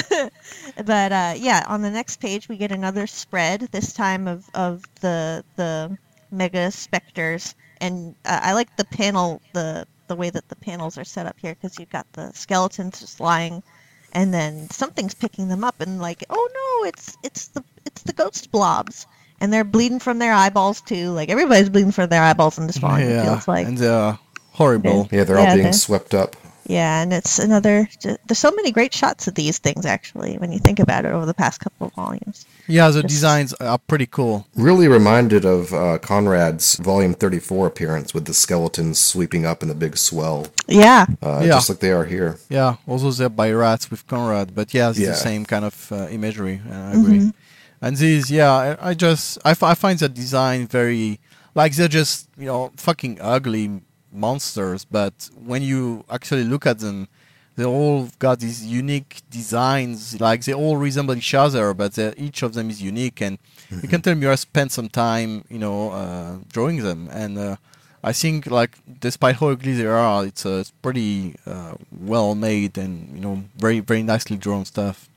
C: (laughs) but uh, yeah, on the next page we get another spread. This time of, of the the mega specters, and uh, I like the panel the the way that the panels are set up here because you've got the skeletons just lying, and then something's picking them up, and like, oh no, it's it's the it's the ghost blobs. And they're bleeding from their eyeballs too. Like everybody's bleeding from their eyeballs in this volume. It feels like.
B: and they're horrible.
A: Yeah, they're
C: Yeah,
A: all being
C: they're-
A: swept up.
C: Yeah, and it's another. There's so many great shots of these things actually when you think about it over the past couple of volumes.
B: Yeah, the
C: Just-
B: designs are pretty cool.
A: Really reminded of uh, Conrad's Volume 34 appearance with the skeletons sweeping up in the big swell,
C: Yeah,
A: uh,
B: Yeah.
A: just like they are here.
B: Yeah, also they're by rats with Conrad, but yeah, it's
A: Yeah.
B: the same kind of uh, imagery. I agree. And these, yeah, I, I just I, f- I find the design very like they're just you know fucking ugly monsters, but when you actually look at them, they all got these unique designs. Like they all resemble each other, but each of them is unique, and you can tell Miura spent some time, you know, uh, drawing them, and uh, I think like despite how ugly they are, it's uh, it's pretty uh, well made and you know very very nicely drawn stuff.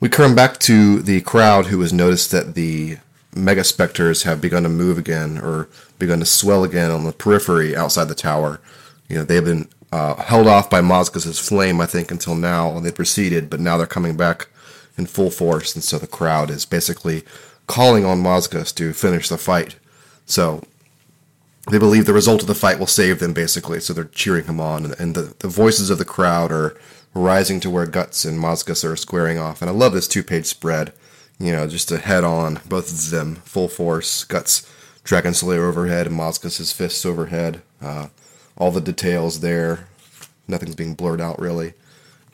A: We come back to the crowd who has noticed that the mega specters have begun to move again or begun to swell again on the periphery outside the tower. You know, they've been uh, held off by Mozgus's flame, I think, until now, and they proceeded, but now they're coming back in full force, and so the crowd is basically calling on Mozgus to finish the fight. So they believe the result of the fight will save them, basically, so they're cheering him on, and, the, the voices of the crowd are rising to where Guts and Mozgus are squaring off. And I love this two page spread, you know, just to head on, both of them, full force. Guts, Dragon Slayer overhead, and Mozgus's fists overhead. Uh, all the details there. Nothing's being blurred out, really.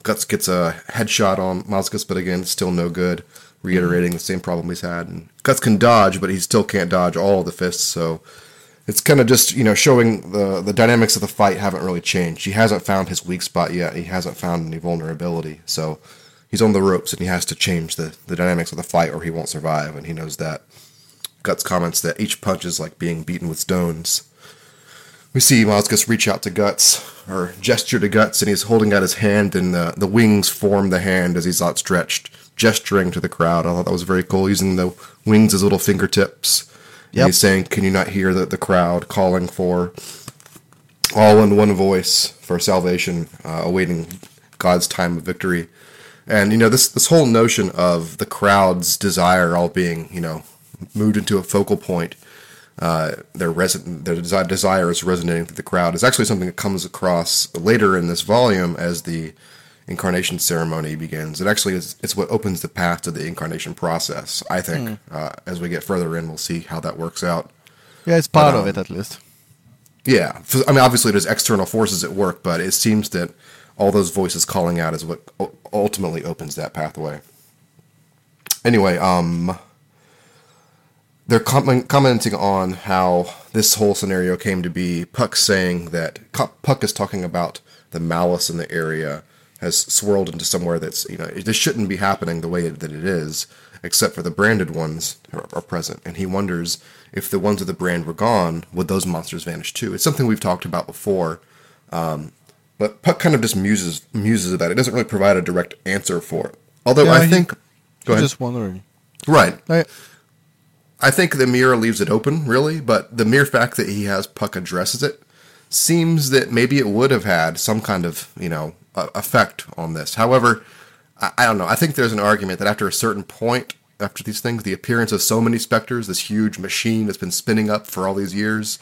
A: Guts gets a headshot on Mozgus, but again, still no good. Reiterating the same problem he's had. And Guts can dodge, but he still can't dodge all the fists, so it's kind of just you know showing the the dynamics of the fight haven't really changed. He hasn't found his weak spot yet. He hasn't found any vulnerability. So he's on the ropes and he has to change the the dynamics of the fight or he won't survive. And he knows that. Guts comments that each punch is like being beaten with stones. We see Mozgus reach out to Guts or gesture to Guts, and he's holding out his hand, and the the wings form the hand as he's outstretched, gesturing to the crowd. I thought that was very cool, using the wings as little fingertips. And
B: Yep.
A: he's saying, "Can you not hear the, the crowd calling for all in one voice for salvation, uh, awaiting God's time of victory?" And you know this this whole notion of the crowd's desire all being you know moved into a focal point uh, their reson- their desi- desire is resonating through the crowd is actually something that comes across later in this volume as the incarnation ceremony begins. It actually is it's what opens the path to the incarnation process. I think uh, as we get further in, we'll see how that works out.
B: Yeah, it's part
A: But,
B: of
A: um,
B: it at least.
A: Yeah, I mean, obviously there's external forces at work, but it seems that all those voices calling out is what ultimately opens that pathway. Anyway, um, they're com- commenting on how this whole scenario came to be. Puck saying that Puck is talking about the malice in the area has swirled into somewhere that's you know this shouldn't be happening the way that it is, except for the branded ones are, are present, and he wonders if the ones with the brand were gone, would those monsters vanish too? It's something we've talked about before. Um, but Puck kind of just muses muses about it. It doesn't really provide a direct answer for it. Although
B: Yeah,
A: I
B: he-
A: think, go ahead.
B: just wondering.
A: Right.
B: I,
A: I think the mirror leaves it open, really, but the mere fact that he has Puck addresses it seems that maybe it would have had some kind of, you know, effect on this. However, I, I don't know. I think there's an argument that after a certain point, after these things, the appearance of so many specters, this huge machine that's been spinning up for all these years,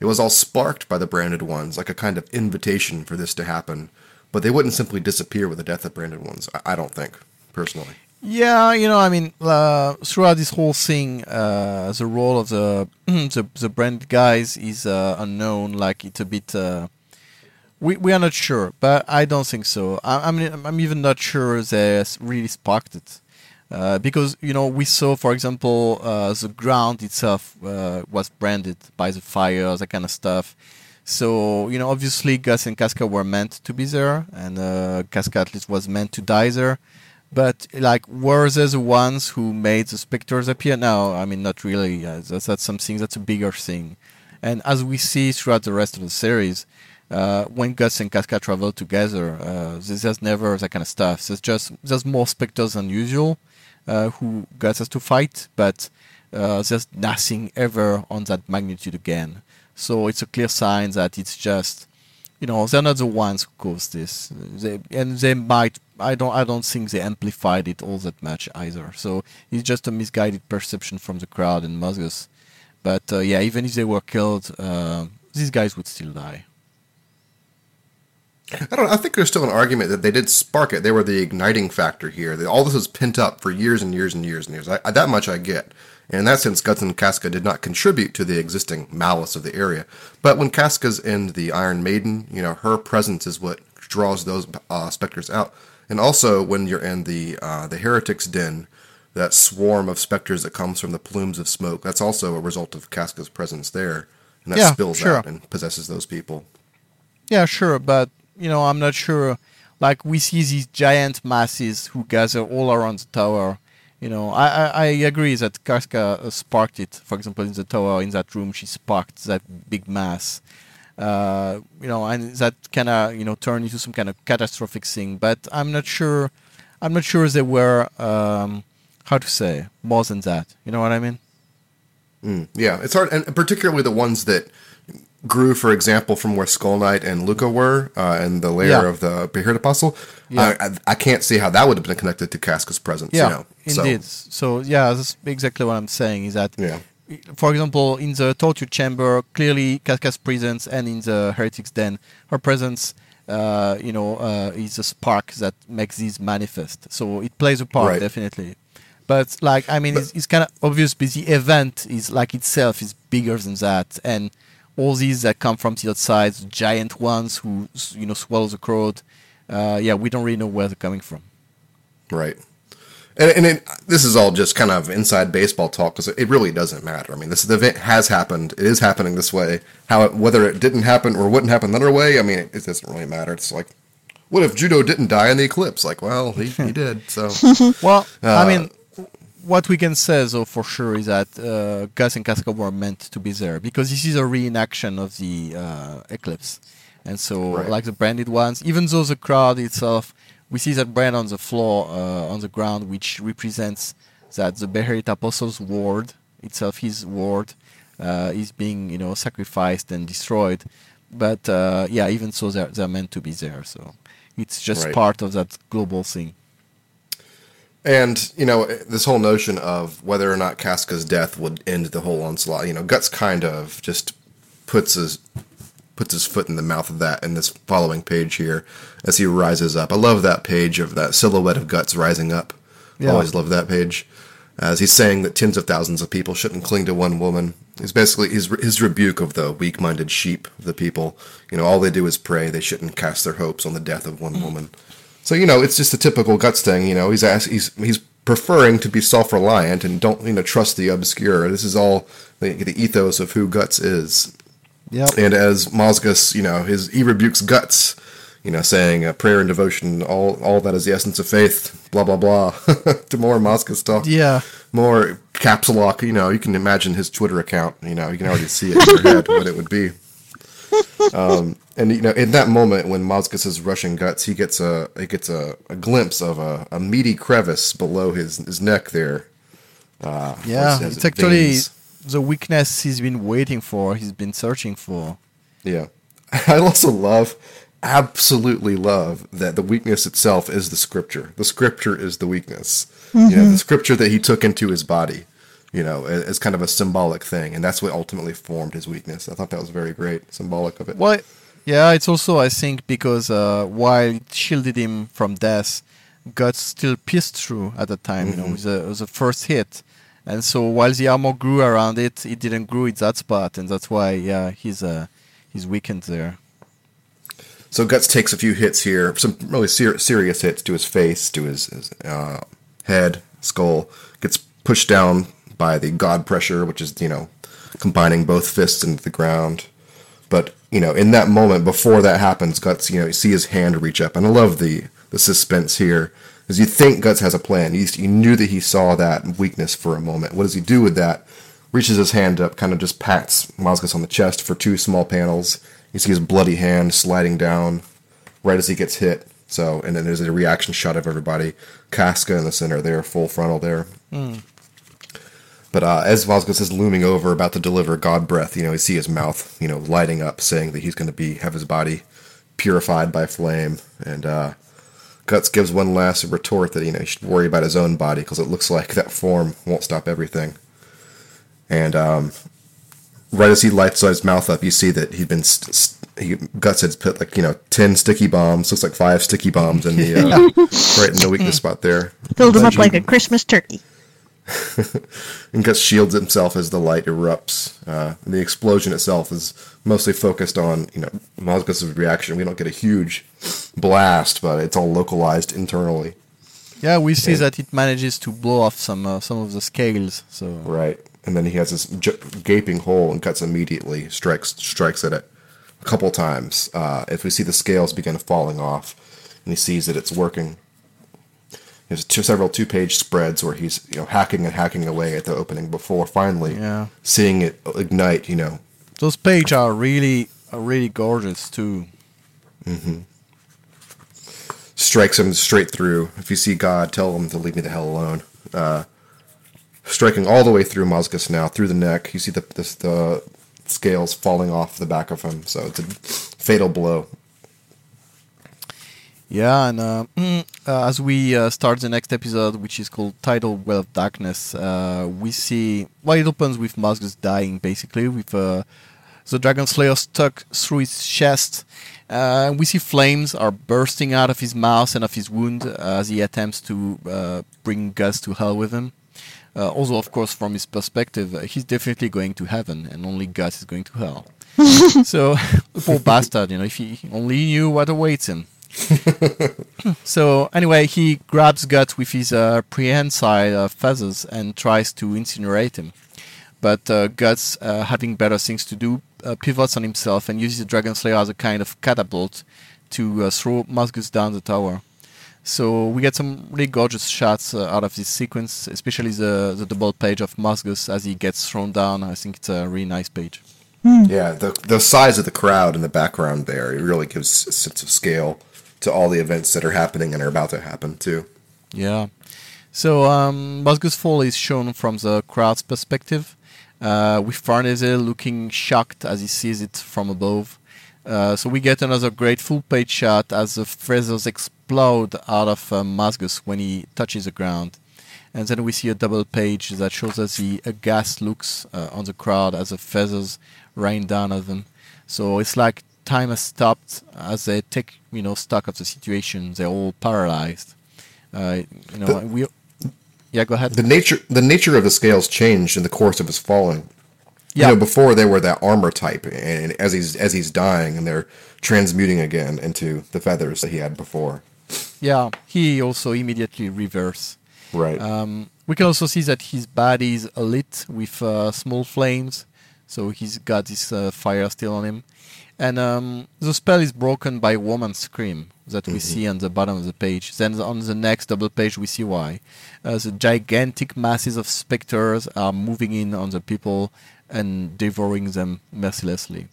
A: it was all sparked by the branded ones, like a kind of invitation for this to happen. But they wouldn't simply disappear with the death of branded ones. I, I don't think, personally.
B: Yeah, you know, I mean, uh, throughout this whole thing, uh, the role of the (clears throat) the, the brand guys is uh, unknown. Like it's a bit, uh, we we are not sure, but I don't think so. I, I mean, I'm even not sure they really sparked it. Uh, because you know we saw, for example, uh, the ground itself uh, was branded by the fire, that kind of stuff. So you know, obviously, Guts and Casca were meant to be there, and uh, Casca at least was meant to die there. But like, were they the ones who made the specters appear? No, I mean, not really. Uh, that's, that's something that's a bigger thing. And as we see throughout the rest of the series, uh, when Guts and Casca travel together, uh, there's never that kind of stuff. There's just there's more specters than usual who got us to fight, but uh, there's nothing ever on that magnitude again. So it's a clear sign that it's just, you know, they're not the ones who caused this. They, and they might, I don't, I don't think they amplified it all that much either. So it's just a misguided perception from the crowd and Mozgus. But uh, yeah, even if they were killed, uh, these guys would still die.
A: I don't. I think there's still an argument that they did spark it. They were the igniting factor here. All this was pent up for years and years and years and years. I, I, that much I get. And in that sense, Guts and Casca did not contribute to the existing malice of the area. But when Casca's in the Iron Maiden, you know, her presence is what draws those uh, specters out. And also, when you're in the uh, the Heretic's Den, that swarm of specters that comes from the plumes of smoke, that's also a result of Casca's presence there, and that
B: Yeah,
A: spills
B: sure.
A: out and possesses those people.
B: Yeah, sure, but you know, I'm not sure. Like we see these giant masses who gather all around the tower. You know, I I, I agree that Casca uh, sparked it. For example, in the tower, in that room, she sparked that big mass. Uh, you know, and that kind of you know turned into some kind of catastrophic thing. But I'm not sure. I'm not sure they were um, how to say more than that. You know what I mean?
A: Mm, yeah, it's hard, and particularly the ones that grew, for example, from where Skull Knight and Luca were, uh, and the layer
B: Yeah.
A: of the Beheaded Apostle.
B: Yeah.
A: I, I, I can't see how that would have been connected to Casca's presence.
B: Yeah,
A: you know?
B: Indeed. So, yeah, that's exactly what I'm saying. Is that,
A: Yeah.
B: for example, in the torture chamber, clearly Casca's presence, and in the heretics den, her presence, uh, you know, uh, is a spark that makes these manifest. So it plays a part
A: Right.
B: definitely. But like, I mean, it's, it's kind of obvious, but the event is like itself is bigger than that, and all these that come from the outside, giant ones who you know swallow the crowd. Uh, yeah, we don't really know where they're coming from.
A: Right. And, and it, this is all just kind of inside baseball talk because it really doesn't matter. I mean, this the event has happened. It is happening this way. How it, whether it didn't happen or wouldn't happen another way, I mean, it, it doesn't really matter. It's like, what if Judeau didn't die in the eclipse? Like, well, he, he (laughs) did. So
B: Well, I
A: Uh,
B: mean, what we can say, though, for sure, is that uh, Guts and Casca were meant to be there because this is a reenaction of the uh, eclipse, and so
A: Right.
B: like the branded ones, even though the crowd itself, we see that brand on the floor, uh, on the ground, which represents that the Beherit Apostles' ward itself, his ward, uh, is being you know sacrificed and destroyed. But uh, yeah, even so, they're they're meant to be there. So it's just
A: Right.
B: part of that global thing.
A: And you know this whole notion of whether or not Casca's death would end the whole onslaught. You know, Guts kind of just puts his puts his foot in the mouth of that in this following page here as he rises up. I love that page of that silhouette of Guts rising up.
B: Yeah.
A: Always love that page. As he's saying that tens of thousands of people shouldn't cling to one woman. He's basically his his rebuke of the weak-minded sheep of the people. You know, all they do is pray. They shouldn't cast their hopes on the death of one mm. woman. So you know, it's just a typical guts thing. You know, he's ask, he's he's preferring to be self-reliant and don't you know trust the obscure. This is all the, the ethos of who guts is.
B: Yeah.
A: And as Mozgus, you know, his he rebukes guts. You know, saying uh, prayer and devotion, all all that is the essence of faith. Blah blah blah. (laughs) to more Mozgus talk.
B: Yeah.
A: More caps lock. You know, you can imagine his Twitter account. You know, you can already see it in your head what it would be. Um, and you know, in that moment when Mozgus is rushing guts, he gets a he gets a, a glimpse of a, a meaty crevice below his his neck there. Uh,
B: Yeah,
A: as- as
B: it's
A: it
B: actually
A: veins.
B: the weakness he's been waiting for. He's been searching for.
A: Yeah. (laughs) I also love absolutely love that the weakness itself is the scripture. The scripture is the weakness. You know, the scripture that he took into his body, you know, as, kind of a symbolic thing. And that's what ultimately formed his weakness. I thought that was very great, symbolic of it.
B: Well, yeah, it's also I think because uh, while it shielded him from death, God still pierced through at the time. You know, it was, a, it was a first hit, and so while the armor grew around it, it didn't grow at that spot, and that's why yeah he's uh, he's weakened there.
A: So Guts takes a few hits here, some really ser- serious hits to his face, to his, his uh, head, skull. Gets pushed down by the God pressure, which is you know combining both fists into the ground. But you know, in that moment before that happens, Guts, you know, you see his hand reach up, and I love the the suspense here, because you think Guts has a plan. You, you knew that he saw that weakness for a moment. What does he do with that? Reaches his hand up, kind of just pats Mozgus on the chest for two small panels. You see his bloody hand sliding down right as he gets hit. So, and then there's a reaction shot of everybody. Casca in the center there, full frontal there. Hmm. But uh, as Mozgus is looming over, about to deliver God breath, you know, you see his mouth, you know, lighting up, saying that he's going to be have his body purified by flame. And uh, Guts gives one last retort that you know he should worry about his own body because it looks like that form won't stop everything. And um, right as he lights his mouth up, you see that he'd been st- st- he, Guts had put like you know ten sticky bombs, looks like five sticky bombs in the uh, (laughs) right in the weakness spot there.
C: Filled him up like a Christmas turkey. (laughs)
A: and Guts shields himself as the light erupts. Uh, and the explosion itself is mostly focused on, you know, Mozgus's reaction. We don't get a huge blast, but it's all localized internally.
B: Yeah, we see that it manages to blow off some uh, some of the scales. So
A: Right. And then he has this j- gaping hole and Guts immediately, strikes strikes at it a couple times. Uh, if we see the scales begin falling off, and he sees that it's working. There's two, several two-page spreads where he's you know hacking and hacking away at the opening before finally
B: Yeah.
A: seeing it ignite. You know,
B: those pages are really are really gorgeous too.
A: strikes him straight through. If you see God, tell him to leave me the hell alone. Uh, striking all the way through Mozgus now, through the neck. You see the, the the scales falling off the back of him. So it's a fatal blow.
B: Yeah, and uh, (clears throat) uh, as we uh, start the next episode, which is called Tidal Wave of Darkness, uh, we see well, it opens with Mozgus dying basically, with uh, the Dragon Slayer stuck through his chest. Uh, we see flames are bursting out of his mouth and of his wound as he attempts to uh, bring Guts to hell with him. Uh, also, of course, from his perspective, uh, he's definitely going to heaven, and only Guts is going to hell. (laughs) so, (laughs) poor bastard, you know, if he only knew what awaits him. (laughs) so anyway, he grabs Guts with his uh, prehensile uh, feathers and tries to incinerate him. But uh, Guts, uh, having better things to do, uh, pivots on himself and uses the Dragon Slayer as a kind of catapult to uh, throw Mozgus down the tower. So we get some really gorgeous shots uh, out of this sequence, especially the the double page of Mozgus as he gets thrown down. I think it's a really nice page.
A: Yeah, the the size of the crowd in the background there it really gives a sense of scale to all the events that are happening and are about to happen too.
B: Yeah. So um, Mozgus Fall is shown from the crowd's perspective, uh, with Farnese looking shocked as he sees it from above. Uh, so we get another great full page shot as the feathers explode out of uh, Mozgus when he touches the ground. And then we see a double page that shows us the aghast looks uh, on the crowd as the feathers rain down on them. So it's like time has stopped as they take you know stock of the situation. They're all paralyzed. Uh, you know,
A: The-
B: we. Yeah, go ahead.
A: The nature the nature of the scales changed in the course of his falling.
B: Yeah.
A: You know, before they were that armor type, and as he's as he's dying, and they're transmuting again into the feathers that he had before.
B: Yeah, he also immediately reverse.
A: Right.
B: Um, we can also see that his body is lit with uh, small flames, so he's got this uh, fire still on him. And um, the spell is broken by woman's scream that we see on the bottom of the page. Then on the next double page, we see why. Uh, the gigantic masses of specters are moving in on the people and devouring them mercilessly.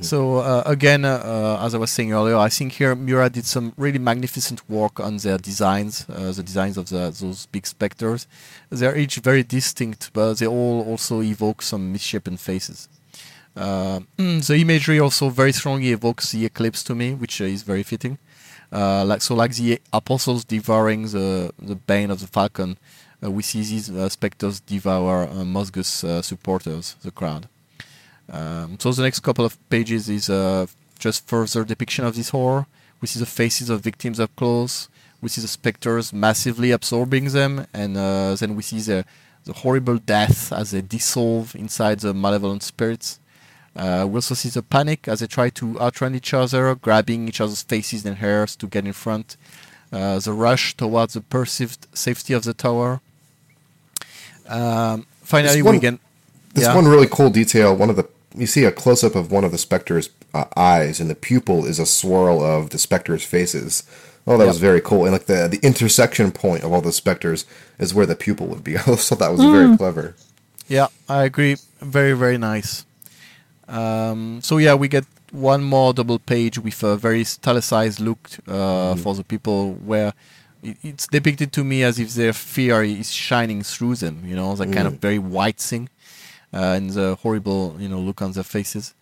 B: So uh, again, uh, uh, as I was saying earlier, I think here Miura did some really magnificent work on their designs, uh, the designs of the, those big specters. They're each very distinct, but they all also evoke some misshapen faces. Uh, the imagery also very strongly evokes the eclipse to me, which is very fitting. Uh, like so, like the apostles devouring the the Band of the Falcon, uh, we see these uh, specters devour uh, Mozgus uh, supporters, the crowd. Um, so the next couple of pages is uh, just further depiction of this horror. We see the faces of victims up close. We see the specters massively absorbing them, and uh, then we see the the horrible death as they dissolve inside the malevolent spirits. Uh, we also see the panic as they try to outrun each other, grabbing each other's faces and hairs to get in front. Uh, the rush towards the perceived safety of the tower. Um, finally,
A: one-
B: we get.
A: This
B: yeah.
A: one really cool detail. One of the you see a close up of one of the specter's uh, eyes, and the pupil is a swirl of the specter's faces. Oh, that
B: Yep.
A: was very cool. And like the the intersection point of all the specters is where the pupil would be. (laughs) I also thought that was very clever.
B: Yeah, I agree. Very, very nice. Um, so yeah, we get one more double page with a very stylized look uh, for the people, where it, it's depicted to me as if their fear is shining through them. You know, that kind of very white thing, uh, and the horrible, you know, look on their faces.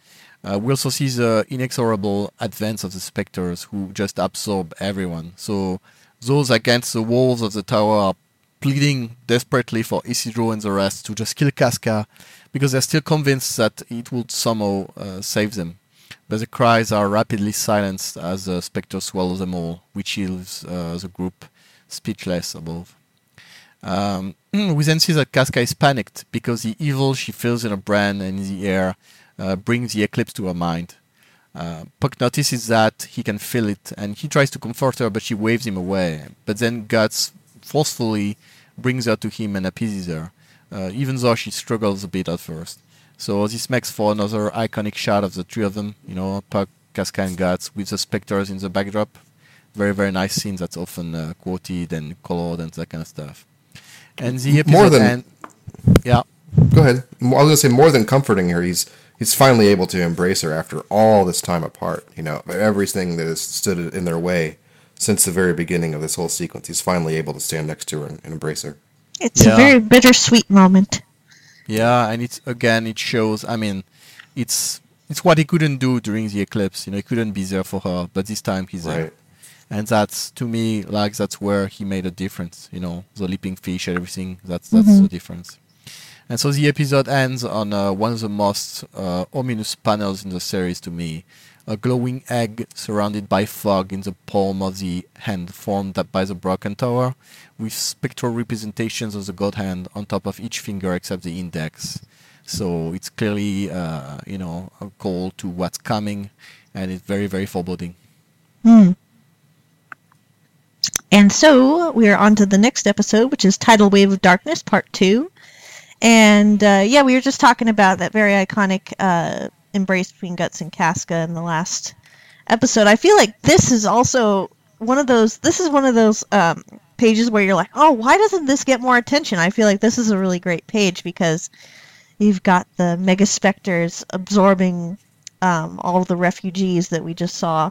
B: Uh, we also see the inexorable advance of the specters who just absorb everyone. So those against the walls of the tower are pleading desperately for Isidro and the rest to just kill Casca because they're still convinced that it would somehow uh, save them. But the cries are rapidly silenced as the spectre swallows them all, which leaves uh, the group speechless above. Um, (clears throat) we then see that Casca is panicked because the evil she feels in her brain and in the air uh, brings the eclipse to her mind. Uh, Puck notices that he can feel it and he tries to comfort her, but she waves him away. But then Guts forcefully brings her to him and appeases her, uh, even though she struggles a bit at first. So this makes for another iconic shot of the three of them, you know, Puck, Casca, and Guts, with the specters in the backdrop. Very, very nice scene that's often uh, quoted and colored and that kind of stuff. And the episode
A: More than-
B: end- yeah,
A: Go ahead. I was gonna say more than comforting her. He's he's finally able to embrace her after all this time apart. You know, everything that has stood in their way since the very beginning of this whole sequence. He's finally able to stand next to her and, and embrace her.
C: It's
B: Yeah.
C: a very bittersweet moment.
B: Yeah, and it's again it shows. I mean, it's it's what he couldn't do during the eclipse. You know, he couldn't be there for her, but this time he's there,
A: Right.
B: and that's to me like that's where he made a difference. You know, the leaping fish and everything. That's that's the difference. And so the episode ends on uh, one of the most uh, ominous panels in the series to me. A glowing egg surrounded by fog in the palm of the hand formed by the broken tower, with spectral representations of the god hand on top of each finger except the index. So it's clearly, uh, you know, a call to what's coming, and it's very, very foreboding. Hmm.
C: And so we're on to the next episode, which is Tidal Wave of Darkness, Part 2. And uh, yeah, we were just talking about that very iconic uh, embrace between Guts and Casca in the last episode. I feel like this is also one of those, this is one of those um, pages where you're like, oh, why doesn't this get more attention? I feel like this is a really great page because you've got the Mega Spectres absorbing um, all the refugees that we just saw.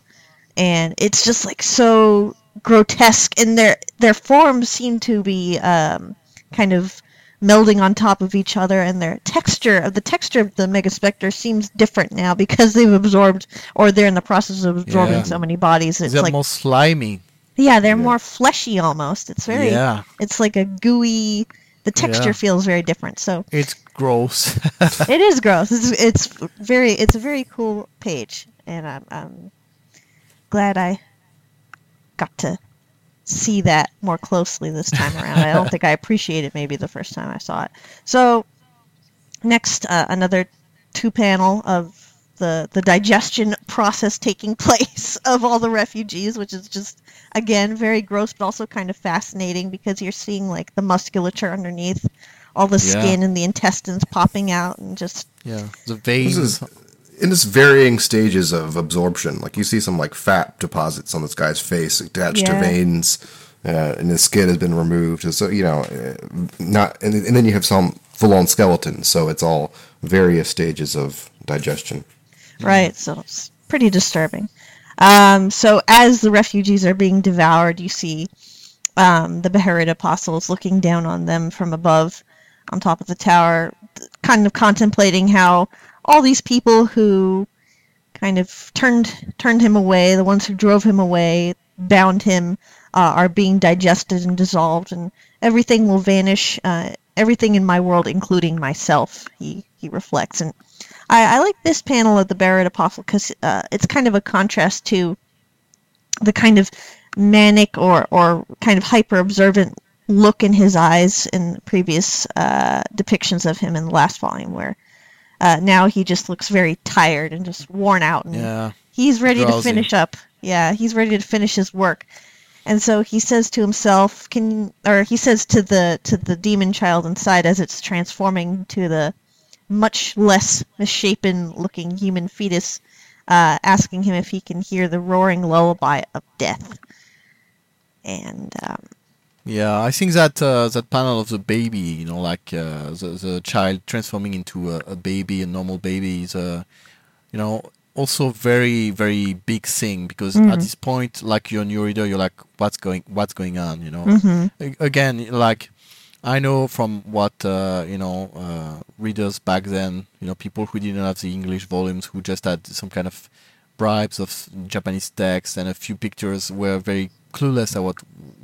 C: And it's just like so grotesque and their their forms seem to be um, kind of melding on top of each other and their texture of the texture of the mega spectre seems different now because they've absorbed or they're in the process of absorbing
B: Yeah.
C: so many bodies it's
B: They're
C: like
B: more slimy.
C: yeah they're more fleshy almost it's very
B: Yeah.
C: it's like a gooey the texture
B: Yeah.
C: feels very different so
B: It's gross. (laughs)
C: it is gross it's, it's very it's a very cool page and i'm, I'm glad i got to see that more closely this time around i don't (laughs) think i appreciated maybe the first time i saw it so next uh, another two panel of the the digestion (laughs) process taking (laughs) place of all the refugees which is just again very gross but also kind of fascinating because you're seeing like the musculature underneath all the
B: Yeah.
C: skin and the intestines popping out and just
B: yeah, the
A: This
B: veins.
A: In this varying stages of absorption. Like you see some like fat deposits on this guy's face attached to veins, uh, and his skin has been removed. So you know, uh, not and, and then you have some full-on skeleton. So it's all various stages of digestion.
C: Right, so it's pretty disturbing. Um, so as the refugees are being devoured, you see um, the Beherit apostles looking down on them from above on top of the tower, kind of contemplating how all these people who kind of turned turned him away, the ones who drove him away, bound him, uh, are being digested and dissolved, and everything will vanish. Uh, everything in my world, including myself. He he reflects, and I, I like this panel of the Buried Apostle because uh, it's kind of a contrast to the kind of manic or or kind of hyper observant look in his eyes in previous uh, depictions of him in the last volume, where uh, now he just looks very tired and just worn out, and
B: Yeah.
C: he's ready to finish up. Yeah, he's ready to finish his work. And so he says to himself, "Can or he says to the to the demon child inside as it's transforming to the much less misshapen looking human fetus, uh, asking him if he can hear the roaring lullaby of death." And um,
B: Yeah, I think that uh, that panel of the baby, you know, like uh, the the child transforming into a, a baby, a normal baby, is a, you know, also very very big thing because at this point, like you're a new reader, you're like, what's going what's going on, you know? A- Again, like I know from what uh, you know uh, readers back then, you know, people who didn't have the English volumes who just had some kind of bribes of Japanese text and a few pictures were very clueless at what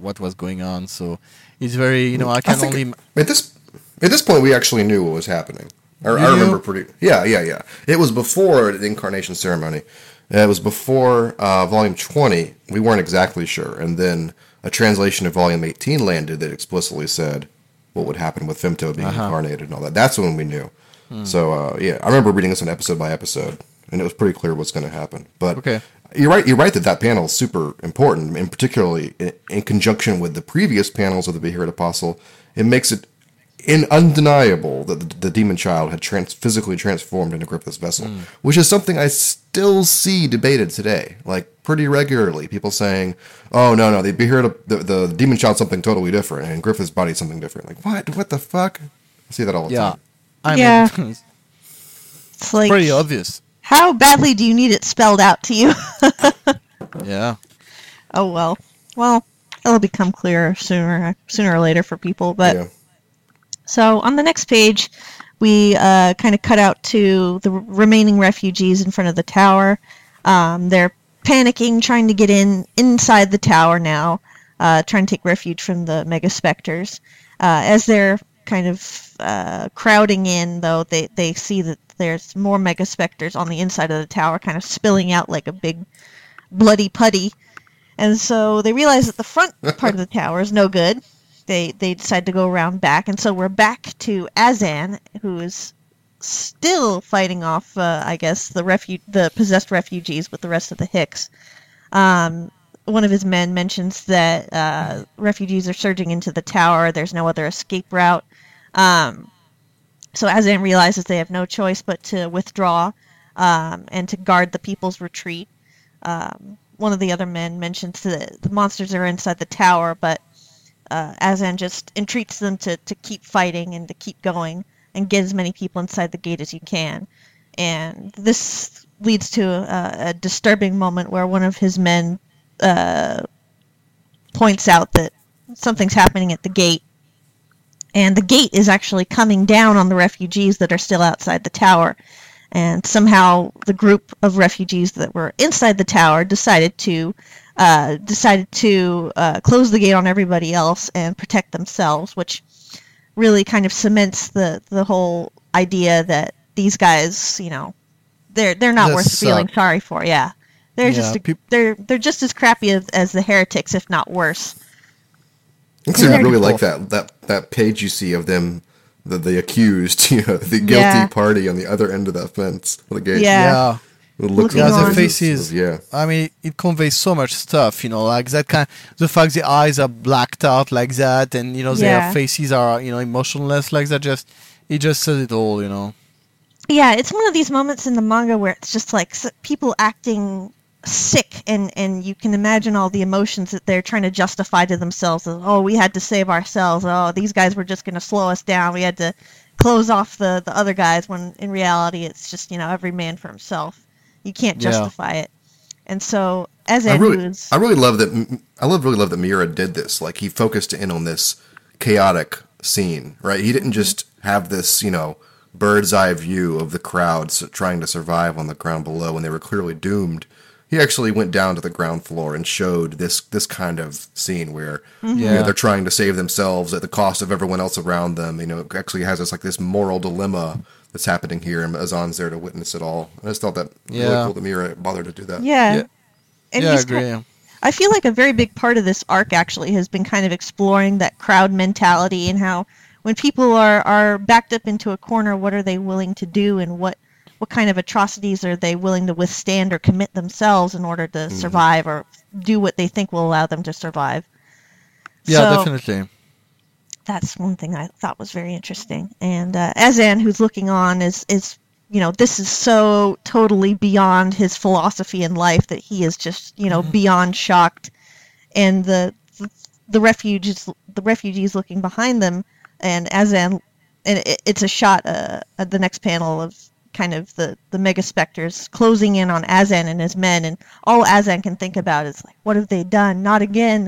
B: what was going on. So it's very you know I
A: I
B: can
A: think
B: only
A: at this at this point we actually knew what was happening. I, I remember pretty. Yeah, yeah, yeah. It was before the incarnation ceremony. It was before uh, volume twenty. We weren't exactly sure, and then a translation of volume eighteen landed that explicitly said what would happen with Femto being
B: Uh-huh.
A: incarnated and all that. That's when we knew.
B: Hmm.
A: So uh, yeah, I remember reading this on episode by episode, and it was pretty clear what's going to happen. But
B: Okay.
A: You're right. You're right that that panel is super important, and particularly in, in conjunction with the previous panels of the Beheaded Apostle, it makes it in undeniable that the, the demon child had trans- physically transformed into Griffith's vessel, mm. which is something I still see debated today, like pretty regularly. People saying, "Oh no, no, the Beheaded the, the demon child's something totally different, and Griffith's body something different." Like what? What the fuck? I see that all the
B: yeah.
A: time.
B: I
C: Yeah.
B: mean, (laughs) it's
C: it's like,
B: pretty obvious.
C: How badly do you need it spelled out to you? (laughs)
B: Yeah.
C: oh well, well, it'll become clearer sooner sooner or later for people. But
A: yeah.
C: So on the next page, we uh, kind of cut out to the remaining refugees in front of the tower. Um, they're panicking, trying to get in inside the tower now, uh, trying to take refuge from the mega specters. Uh, as they're kind of uh, crowding in, though, they, they see that there's more mega specters on the inside of the tower, kind of spilling out like a big bloody putty. And so they realize that the front (laughs) part of the tower is no good they they decide to go around back, and so we're back to Azan, who is still fighting off, uh, I guess, the refu- the possessed refugees with the rest of the Hicks. Um, one of his men mentions that uh, refugees are surging into the tower. There's no other escape route. Um, so Azan realizes they have no choice but to withdraw um, and to guard the people's retreat. Um, one of the other men mentions that the monsters are inside the tower, but uh, Azan just entreats them to, to keep fighting and to keep going and get as many people inside the gate as you can. And this leads to a, a disturbing moment where one of his men uh, points out that something's happening at the gate. And the gate is actually coming down on the refugees that are still outside the tower. And somehow the group of refugees that were inside the tower decided to uh, decided to uh, close the gate on everybody else and protect themselves, which really kind of cements the the whole idea that these guys, you know, they're they're not worth feeling sorry for. Yeah, they're
B: Yeah,
C: just a,
B: peop-
C: they're they're just as crappy as, as the heretics, if not worse.
A: Actually, I
C: Very
A: really
B: cool.
A: like that that that page you see of them, the the accused, (laughs) you know, the guilty
C: Yeah.
A: party on the other end of that fence the gate.
C: Yeah.
B: Yeah.
A: The looks
C: Looking
A: on
C: on.
B: their faces.
A: Yeah.
B: I mean, it conveys so much stuff, you know, like that kind. The fact the eyes are blacked out like that, and you know
C: Yeah.
B: their faces are you know emotionless like that. Just it just says it all, you know.
C: Yeah, it's one of these moments in the manga where it's just like people acting sick, and and you can imagine all the emotions that they're trying to justify to themselves. Of, oh, we had to save ourselves. Oh, these guys were just going to slow us down. We had to close off the the other guys. When in reality, it's just you know every man for himself. You can't
B: Yeah.
C: justify it. And so, as
A: I really,
C: who's
A: I really love that. I love really love that Miura did this. Like he focused in on this chaotic scene, right? He didn't mm-hmm. just have this, you know, bird's eye view of the crowds trying to survive on the ground below when they were clearly doomed. He actually went down to the ground floor and showed this this kind of scene where mm-hmm. you know, they're trying to save themselves at the cost of everyone else around them. You know, it actually has this like this moral dilemma that's happening here, and Azan's there to witness it all. I just thought that really cool that Miura bothered to do that.
C: Yeah.
B: Yeah.
C: And
B: yeah, I
C: he's
B: agree.
C: ki- I feel like a very big part of this arc actually has been kind of exploring that crowd mentality and how when people are, are backed up into a corner, what are they willing to do and what what kind of atrocities are they willing to withstand or commit themselves in order to survive or do what they think will allow them to survive.
B: Yeah,
C: So-
B: definitely.
C: that's one thing I thought was very interesting. And uh, Azan, who's looking on, is is you know this is so totally beyond his philosophy in life that he is just you know beyond shocked. And the the refugees the refugees looking behind them, and Azan, and it, it's a shot uh, at the next panel of kind of the the mega specters closing in on Azan and his men, and all Azan can think about is like, what have they done? Not again.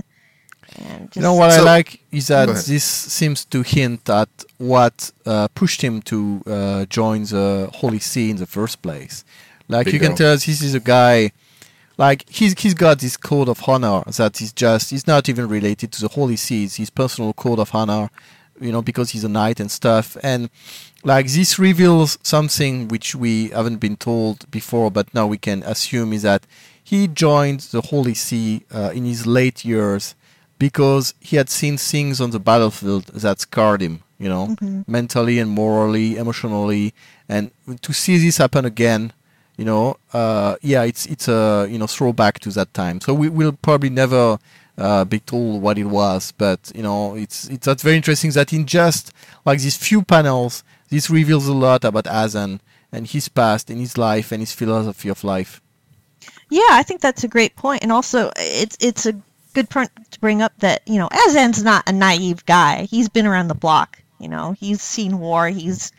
C: And just,
B: You know what
A: So-
B: I like is that this seems to hint at what uh, pushed him to uh, join the Holy See in the first place. Like you can tell, this is a guy. Like he's he's got this code of honor that is just he's not even related to the Holy See. It's his personal code of honor, you know, because he's a knight and stuff. And like this reveals something which we haven't been told before, but now we can assume is that he joined the Holy See uh, in his late years because he had seen things on the battlefield that scarred him, you know, mentally and morally, emotionally, and to see this happen again, you know, uh, yeah, it's it's a you know throwback to that time. So we will probably never uh, be told what it was, but you know, it's it's that's very interesting that in just like these few panels, this reveals a lot about Azan and his past and his life and his philosophy of life.
C: Yeah, I think that's a great point, and also it's it's a good point to bring up that you know Azan's not a naive guy. He's been around the block. You know, he's seen war. He's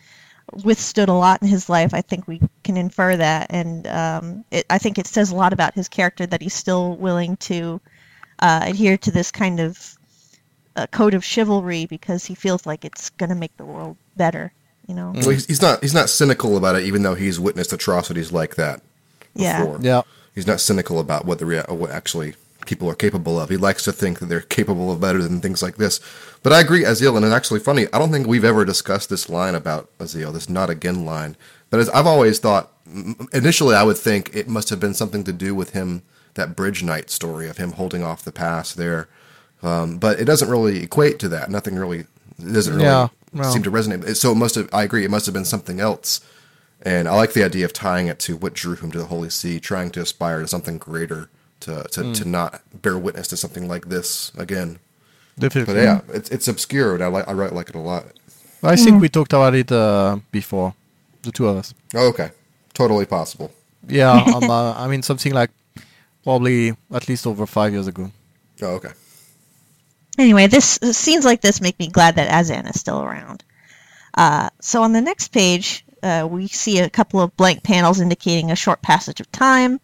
C: withstood a lot in his life. I think we can infer that, and um, it, I think it says a lot about his character that he's still willing to uh, adhere to this kind of uh, code of chivalry because he feels like it's going to make the world better. You know,
A: Well, he's, he's not he's not cynical about it, even though he's witnessed atrocities like that
C: Yeah.
A: before.
B: Yeah.
A: He's not cynical about what the rea- what actually people are capable of. He likes to think that they're capable of better than things like this. But I agree, Azil, and it's actually funny. I don't think we've ever discussed this line about Azil, this "not again" line. But as I've always thought, initially I would think it must have been something to do with him that Bridge Knight story of him holding off the pass there. Um, but it doesn't really equate to that. Nothing really it doesn't really
B: Yeah, no.
A: seem to resonate. So it must have. I agree. It must have been something else. And I like the idea of tying it to what drew him to the Holy See, trying to aspire to something greater, to to, to not bear witness to something like this again.
B: Definitely.
A: But yeah, it's it's obscure, and I like I really like it a lot.
B: I think we talked about it uh, before, the two of us.
A: Oh, okay, totally possible.
B: Yeah, (laughs) um, uh, I mean something like probably at least over five years ago.
A: Oh, okay.
C: anyway, this scenes like this make me glad that Azan is still around. Uh, so on the next page, uh, we see a couple of blank panels indicating a short passage of time,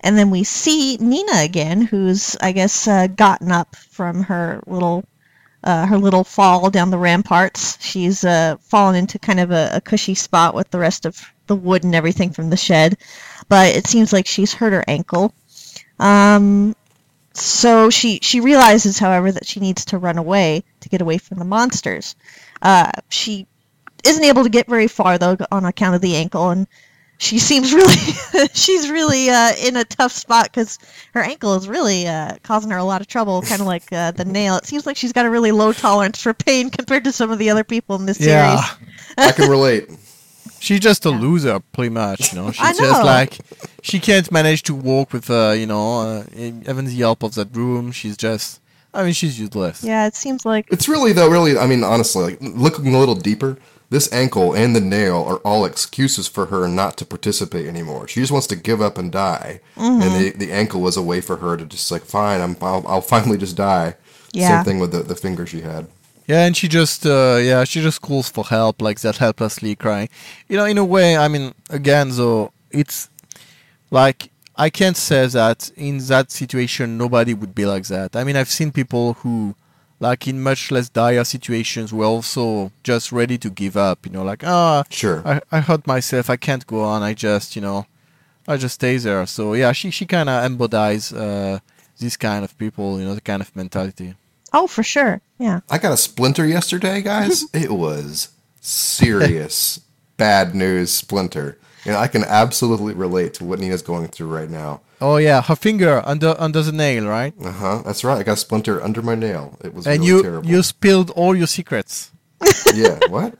C: and then we see Nina again, who's I guess uh, gotten up from her little uh, her little fall down the ramparts. She's uh, fallen into kind of a, a cushy spot with the rest of the wood and everything from the shed, but it seems like she's hurt her ankle. Um, so she she realizes, however, that she needs to run away to get away from the monsters. Uh, she isn't able to get very far though on account of the ankle, and she seems (laughs) really she's really uh, in a tough spot because her ankle is really uh, causing her a lot of trouble. (laughs) Kind of like uh, the nail. It seems like she's got a really low tolerance for pain compared to some of the other people in this
B: Yeah.
C: series.
A: I can relate. (laughs)
B: She's just a loser, pretty much. You know, (laughs) she's
C: I
B: just like she can't manage to walk with, uh, you know, uh, even the help of that room. She's just, I mean, she's useless.
C: Yeah, it seems like
A: It's really though, really. I mean, honestly, like looking a little deeper, this ankle and the nail are all excuses for her not to participate anymore. She just wants to give up and die, and the the ankle was a way for her to just like, fine, I'm I'll, I'll finally just die.
C: Yeah.
A: Same thing with the the finger she had.
B: Yeah, and she just, uh, yeah, she just calls for help, like that helplessly crying. You know, in a way, I mean, again, though, it's like I can't say that in that situation nobody would be like that. I mean, I've seen people who like in much less dire situations, were also just ready to give up. You know, like ah,
A: Sure.
B: I, I hurt myself. I can't go on. I just, you know, I just stay there. So yeah, she she kind of embodies uh, this kind of people. You know, the kind of mentality.
C: Oh, for sure. Yeah.
A: I got a splinter yesterday, guys. (laughs) it was serious (laughs) bad news splinter. You know, I can absolutely relate to what Nina's going through right now.
B: Oh yeah, her finger under under the nail, right?
A: Uh huh. That's right. I got a splinter under my nail. It was
B: and
A: really
B: you
A: terrible.
B: you spilled all your secrets. (laughs)
A: yeah. What?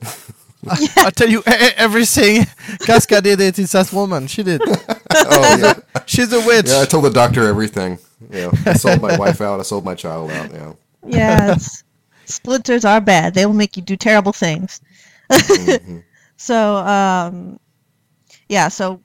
B: I tell you everything. Casca did it. It's that woman. She did.
A: oh yeah.
B: She's a witch.
A: Yeah. I told the doctor everything. You know, I sold my wife out. I sold my child out. Yeah.
C: Yeah. It's, splinters are bad. They will make you do terrible things. (laughs) So, um, yeah. So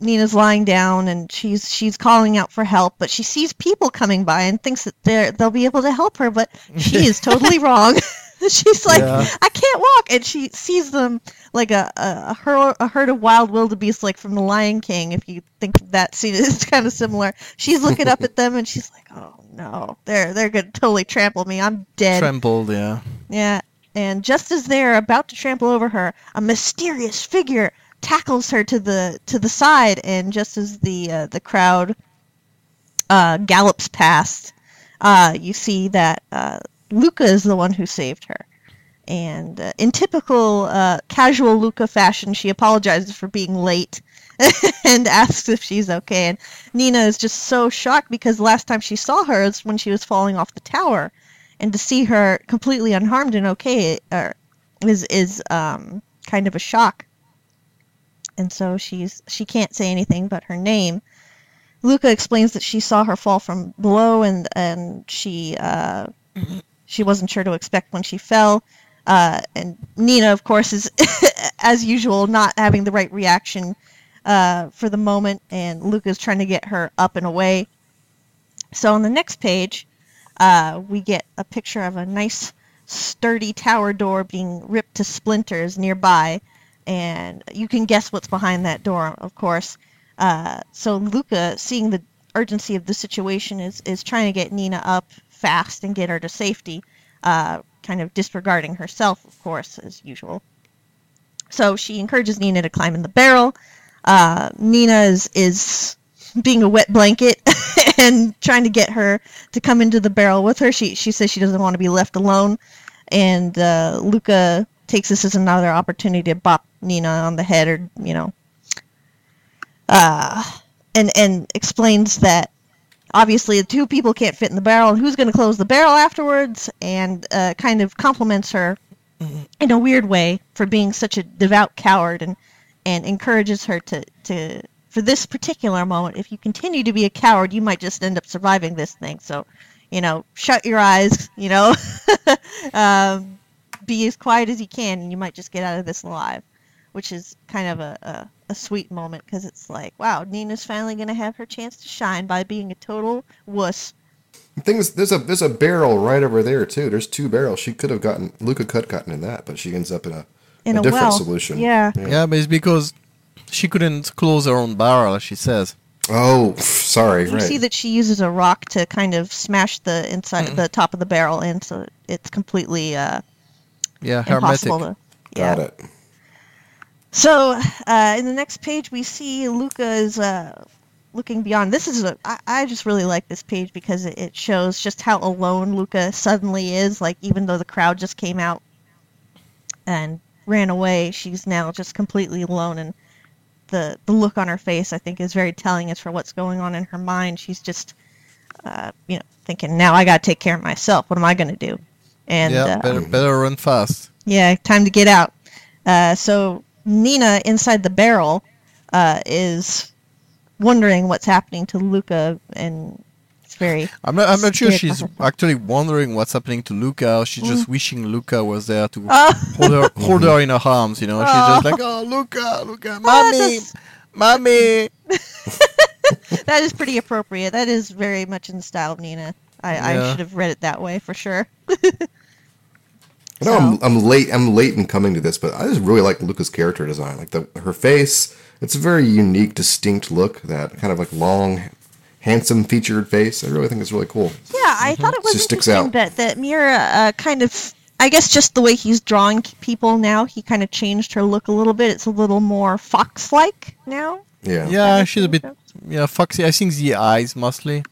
C: Nina's lying down and she's she's calling out for help, but she sees people coming by and thinks that they're they'll be able to help her, but she is totally (laughs) wrong. (laughs) she's like,
B: Yeah.
C: I can't walk, and she sees them like a a, a, herd, a herd of wild wildebeest, like from The Lion King. If you think that scene is (laughs) kind of similar, she's looking up at them and she's like, Oh no, they're they're gonna totally trample me. I'm dead.
B: Trembled. Yeah.
C: Yeah, and just as they're about to trample over her, a mysterious figure tackles her to the to the side, and just as the uh, the crowd uh, gallops past, uh, you see that uh, Luca is the one who saved her. And uh, in typical uh, casual Luca fashion, she apologizes for being late (laughs) and asks if she's okay. And Nina is just so shocked because the last time she saw her is when she was falling off the tower and to see her completely unharmed and okay uh, is is um, kind of a shock. And so she's she can't say anything but her name. Luca explains that she saw her fall from below and and she uh, she wasn't sure to expect when she fell. Uh, and Nina, of course, is (laughs) as usual not having the right reaction uh, for the moment, and Luca's trying to get her up and away. So on the next page, uh, we get a picture of a nice sturdy tower door being ripped to splinters nearby, and you can guess what's behind that door, of course. Uh, so Luca, seeing the urgency of the situation, is is trying to get Nina up fast and get her to safety, uh, kind of disregarding herself, of course, as usual. So she encourages Nina to climb in the barrel. Uh, Nina is is being a wet blanket (laughs) and trying to get her to come into the barrel with her. She she says she doesn't want to be left alone, and uh, Luca takes this as another opportunity to bop Nina on the head, or you know, uh, and and explains that obviously the two people can't fit in the barrel, and who's going to close the barrel afterwards, and uh, kind of compliments her in a weird way for being such a devout coward, and and encourages her to to for this particular moment, if you continue to be a coward, you might just end up surviving this thing. So, you know, shut your eyes, you know, (laughs) um, be as quiet as you can, and you might just get out of this alive, which is kind of a, a, a sweet moment because it's like, wow, Nina's finally going to have her chance to shine by being a total wuss.
A: The thing is, there's a there's a barrel right over there too. There's two barrels. She could have gotten Luca could have gotten in that, but she ends up in a,
C: In
A: a
C: a
A: different
C: well.
A: solution.
C: Yeah.
B: Yeah, but it's because she couldn't close her own barrel, as she says.
A: Oh, sorry.
C: You
A: right.
C: see that she uses a rock to kind of smash the inside, the top of the barrel in, so it's completely uh,
B: Yeah, hermetic.
C: to. Yeah.
A: Got it.
C: So, uh, in the next page, we see Luca is uh, looking beyond. This is a. I, I just really like this page because it, it shows just how alone Luca suddenly is. Like, even though the crowd just came out and ran away, she's now just completely alone. And the the look on her face, I think, is very telling as for what's going on in her mind. She's just, uh, you know, thinking, now I got to take care of myself. What am I going to do? And
B: yeah,
C: uh,
B: better better run fast.
C: yeah, time to get out. Uh, so Nina inside the barrel uh, is wondering what's happening to Luca, and it's very.
B: I'm not. I'm not sure she's actually wondering what's happening to Luca. She's just wishing Luca was there to
C: Oh.
B: hold her (laughs) hold her in her arms. You know, she's just like, oh, Luca, Luca, mommy,
C: that's-
B: mommy. (laughs)
C: that is pretty appropriate. That is very much in the style of Nina. I, I should have read it that way for sure. (laughs)
A: I know I'm, I'm late. I'm late in coming to this, but I just really like Luca's character design. Like the her face, it's a very unique, distinct look. That kind of like long handsome featured face. I really think it's really cool.
C: Yeah, I thought it was
A: Just sticks
C: interesting
A: out.
C: that that Miura uh, kind of. I guess just the way he's drawing people now, he kind of changed her look a little bit. It's a little more fox-like now.
A: Yeah.
B: Yeah, she's a bit
C: sense.
B: yeah foxy. I think the eyes mostly.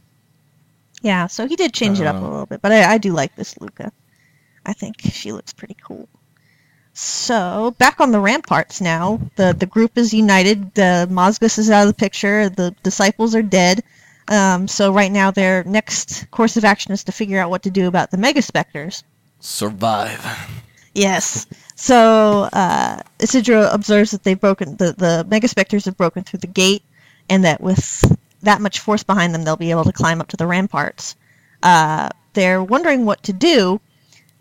C: Yeah, so he did change it up a
B: Uh.
C: little bit, but I, I do like this Luca. I think she looks pretty cool. So back on the ramparts now, the the group is united. The Mozgus is out of the picture. The disciples are dead. Um, so right now, their next course of action is to figure out what to do about the Mega Specters.
B: Survive.
C: Yes. So uh, Isidro observes that they've broken the the Mega Specters have broken through the gate, and that with that much force behind them, they'll be able to climb up to the ramparts. Uh, they're wondering what to do,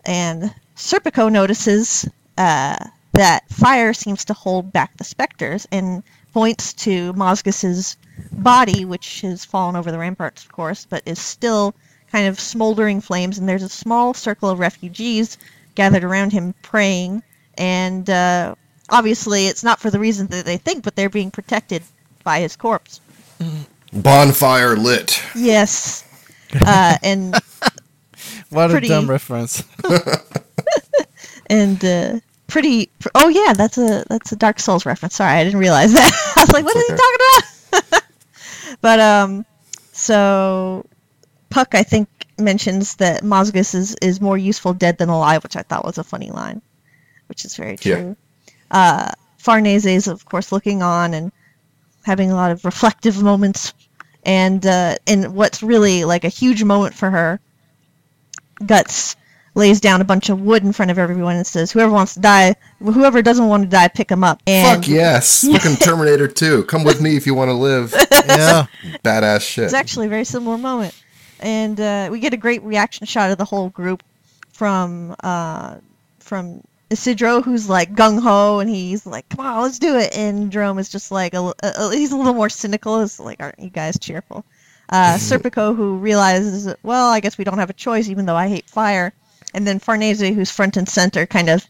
C: and Serpico notices uh, that fire seems to hold back the specters, and points to Mozgus's body, which has fallen over the ramparts, of course, but is still kind of smoldering flames. And there's a small circle of refugees gathered around him praying, and uh, obviously it's not for the reason that they think, but they're being protected by his corpse.
A: Bonfire lit.
C: Yes. Uh, and
B: What
C: Pretty-
B: a dumb reference. (laughs)
C: and uh, pretty. pr- Oh yeah, that's a that's a Dark Souls reference. Sorry, I didn't realize that. (laughs) I was like, what is
A: It's
C: he talking about? (laughs) but um, so Puck, I think, mentions that Mozgus is is more useful dead than alive, which I thought was a funny line, which is very
A: Yeah.
C: true. Uh, Farnese is of course looking on and having a lot of reflective moments, and uh, and what's really like a huge moment for her. Guts lays down a bunch of wood in front of everyone and says, "Whoever wants to die, whoever doesn't want to die, pick him up." And
A: Fuck yes. (laughs) Fucking Terminator 2. Come with me if you want to live. (laughs)
B: yeah.
A: Badass shit.
C: It's actually a very similar moment, and uh, we get a great reaction shot of the whole group from uh, from Isidro, who's like gung ho, and he's like, "Come on, let's do it." And Jerome is just like, a, a, a- he's a little more cynical. He's like, "Aren't you guys cheerful?" Uh, Serpico, who realizes, well, I guess we don't have a choice, even though I hate fire. And then Farnese, who's front and center, kind of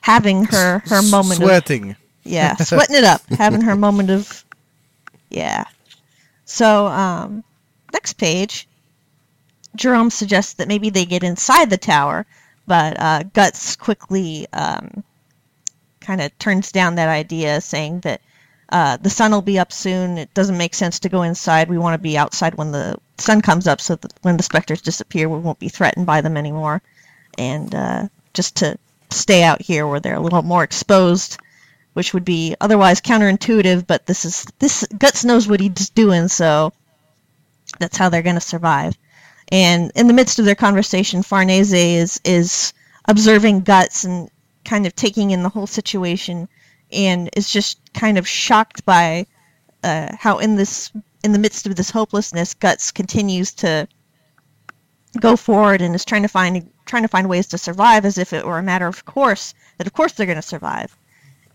C: having her her moment of
B: Sweating.
C: yeah, (laughs) sweating it up, having her moment of, yeah. So, um, next page, Jerome suggests that maybe they get inside the tower, but uh, Guts quickly um, kind of turns down that idea, saying that uh, the sun will be up soon. It doesn't make sense to go inside. We want to be outside when the sun comes up, so that when the specters disappear, we won't be threatened by them anymore. And uh, just to stay out here where they're a little more exposed which would be otherwise counterintuitive, but this is this Guts knows what he's doing, so that's how they're going to survive. And in the midst of their conversation, Farnese is is observing Guts and kind of taking in the whole situation, and is just kind of shocked by uh, how in this in the midst of this hopelessness, Guts continues to go forward and is trying to find trying to find ways to survive as if it were a matter of course that of course they're going to survive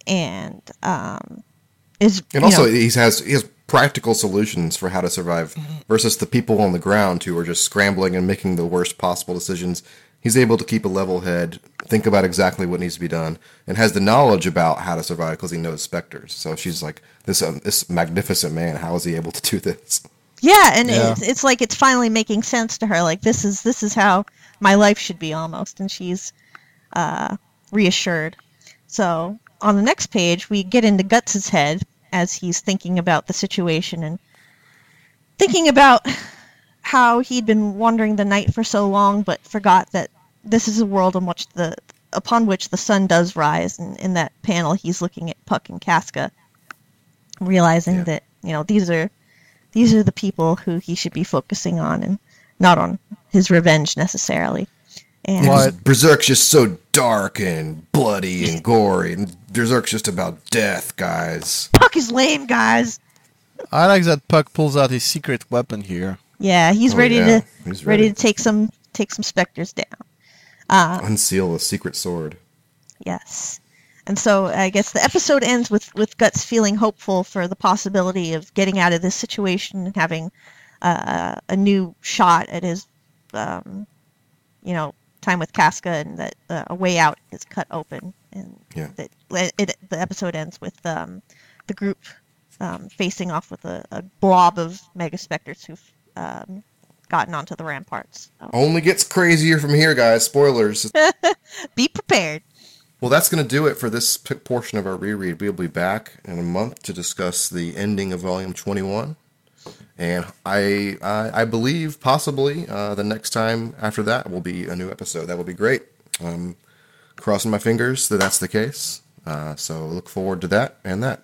C: and um, is
A: And also,
C: know,
A: he has he has practical solutions for how to survive versus the people on the ground who are just scrambling and making the worst possible decisions. He's able to keep a level head, think about exactly what needs to be done, and has the knowledge about how to survive because he knows specters. So she's like, this um, this magnificent man. How is he able to do this?
C: yeah, and
B: Yeah.
C: It's, it's like it's finally making sense to her. Like this is this is how my life should be almost, and she's uh, reassured. So on the next page, we get into Guts's head as he's thinking about the situation and thinking about how he'd been wandering the night for so long, but forgot that this is a world in which the upon which the sun does rise. And in that panel, he's looking at Puck and Casca, realizing
A: Yeah.
C: that you know these are these are the people who he should be focusing on, and not on his revenge necessarily. And
A: Yeah, 'cause
B: What?
A: Berserk's just so dark and bloody and gory, and Berserk's just about death, guys.
C: Puck is lame, guys.
B: I like that Puck pulls out his secret weapon here.
C: Yeah, he's
A: Oh,
C: ready
A: yeah.
C: to
A: He's
C: ready.
A: ready.
C: to take some take some specters down. Uh,
A: Unseal a secret sword.
C: Yes. And so I guess the episode ends with, with Guts feeling hopeful for the possibility of getting out of this situation and having uh, a new shot at his, um, you know, time with Casca, and that uh, a way out is cut open, and
A: Yeah.
C: that it, the episode ends with um, the group um, facing off with a, a blob of Mega Spectres who've um, gotten onto the ramparts. So
A: Only gets crazier from here, guys. Spoilers. (laughs)
C: be prepared.
A: well, that's going to do it for this portion of our reread. We'll be back in a month to discuss the ending of Volume 21. And I, I, I believe possibly uh, the next time after that will be a new episode. That will be great. Um, crossing my fingers that that's the case. Uh, so look forward to that and that.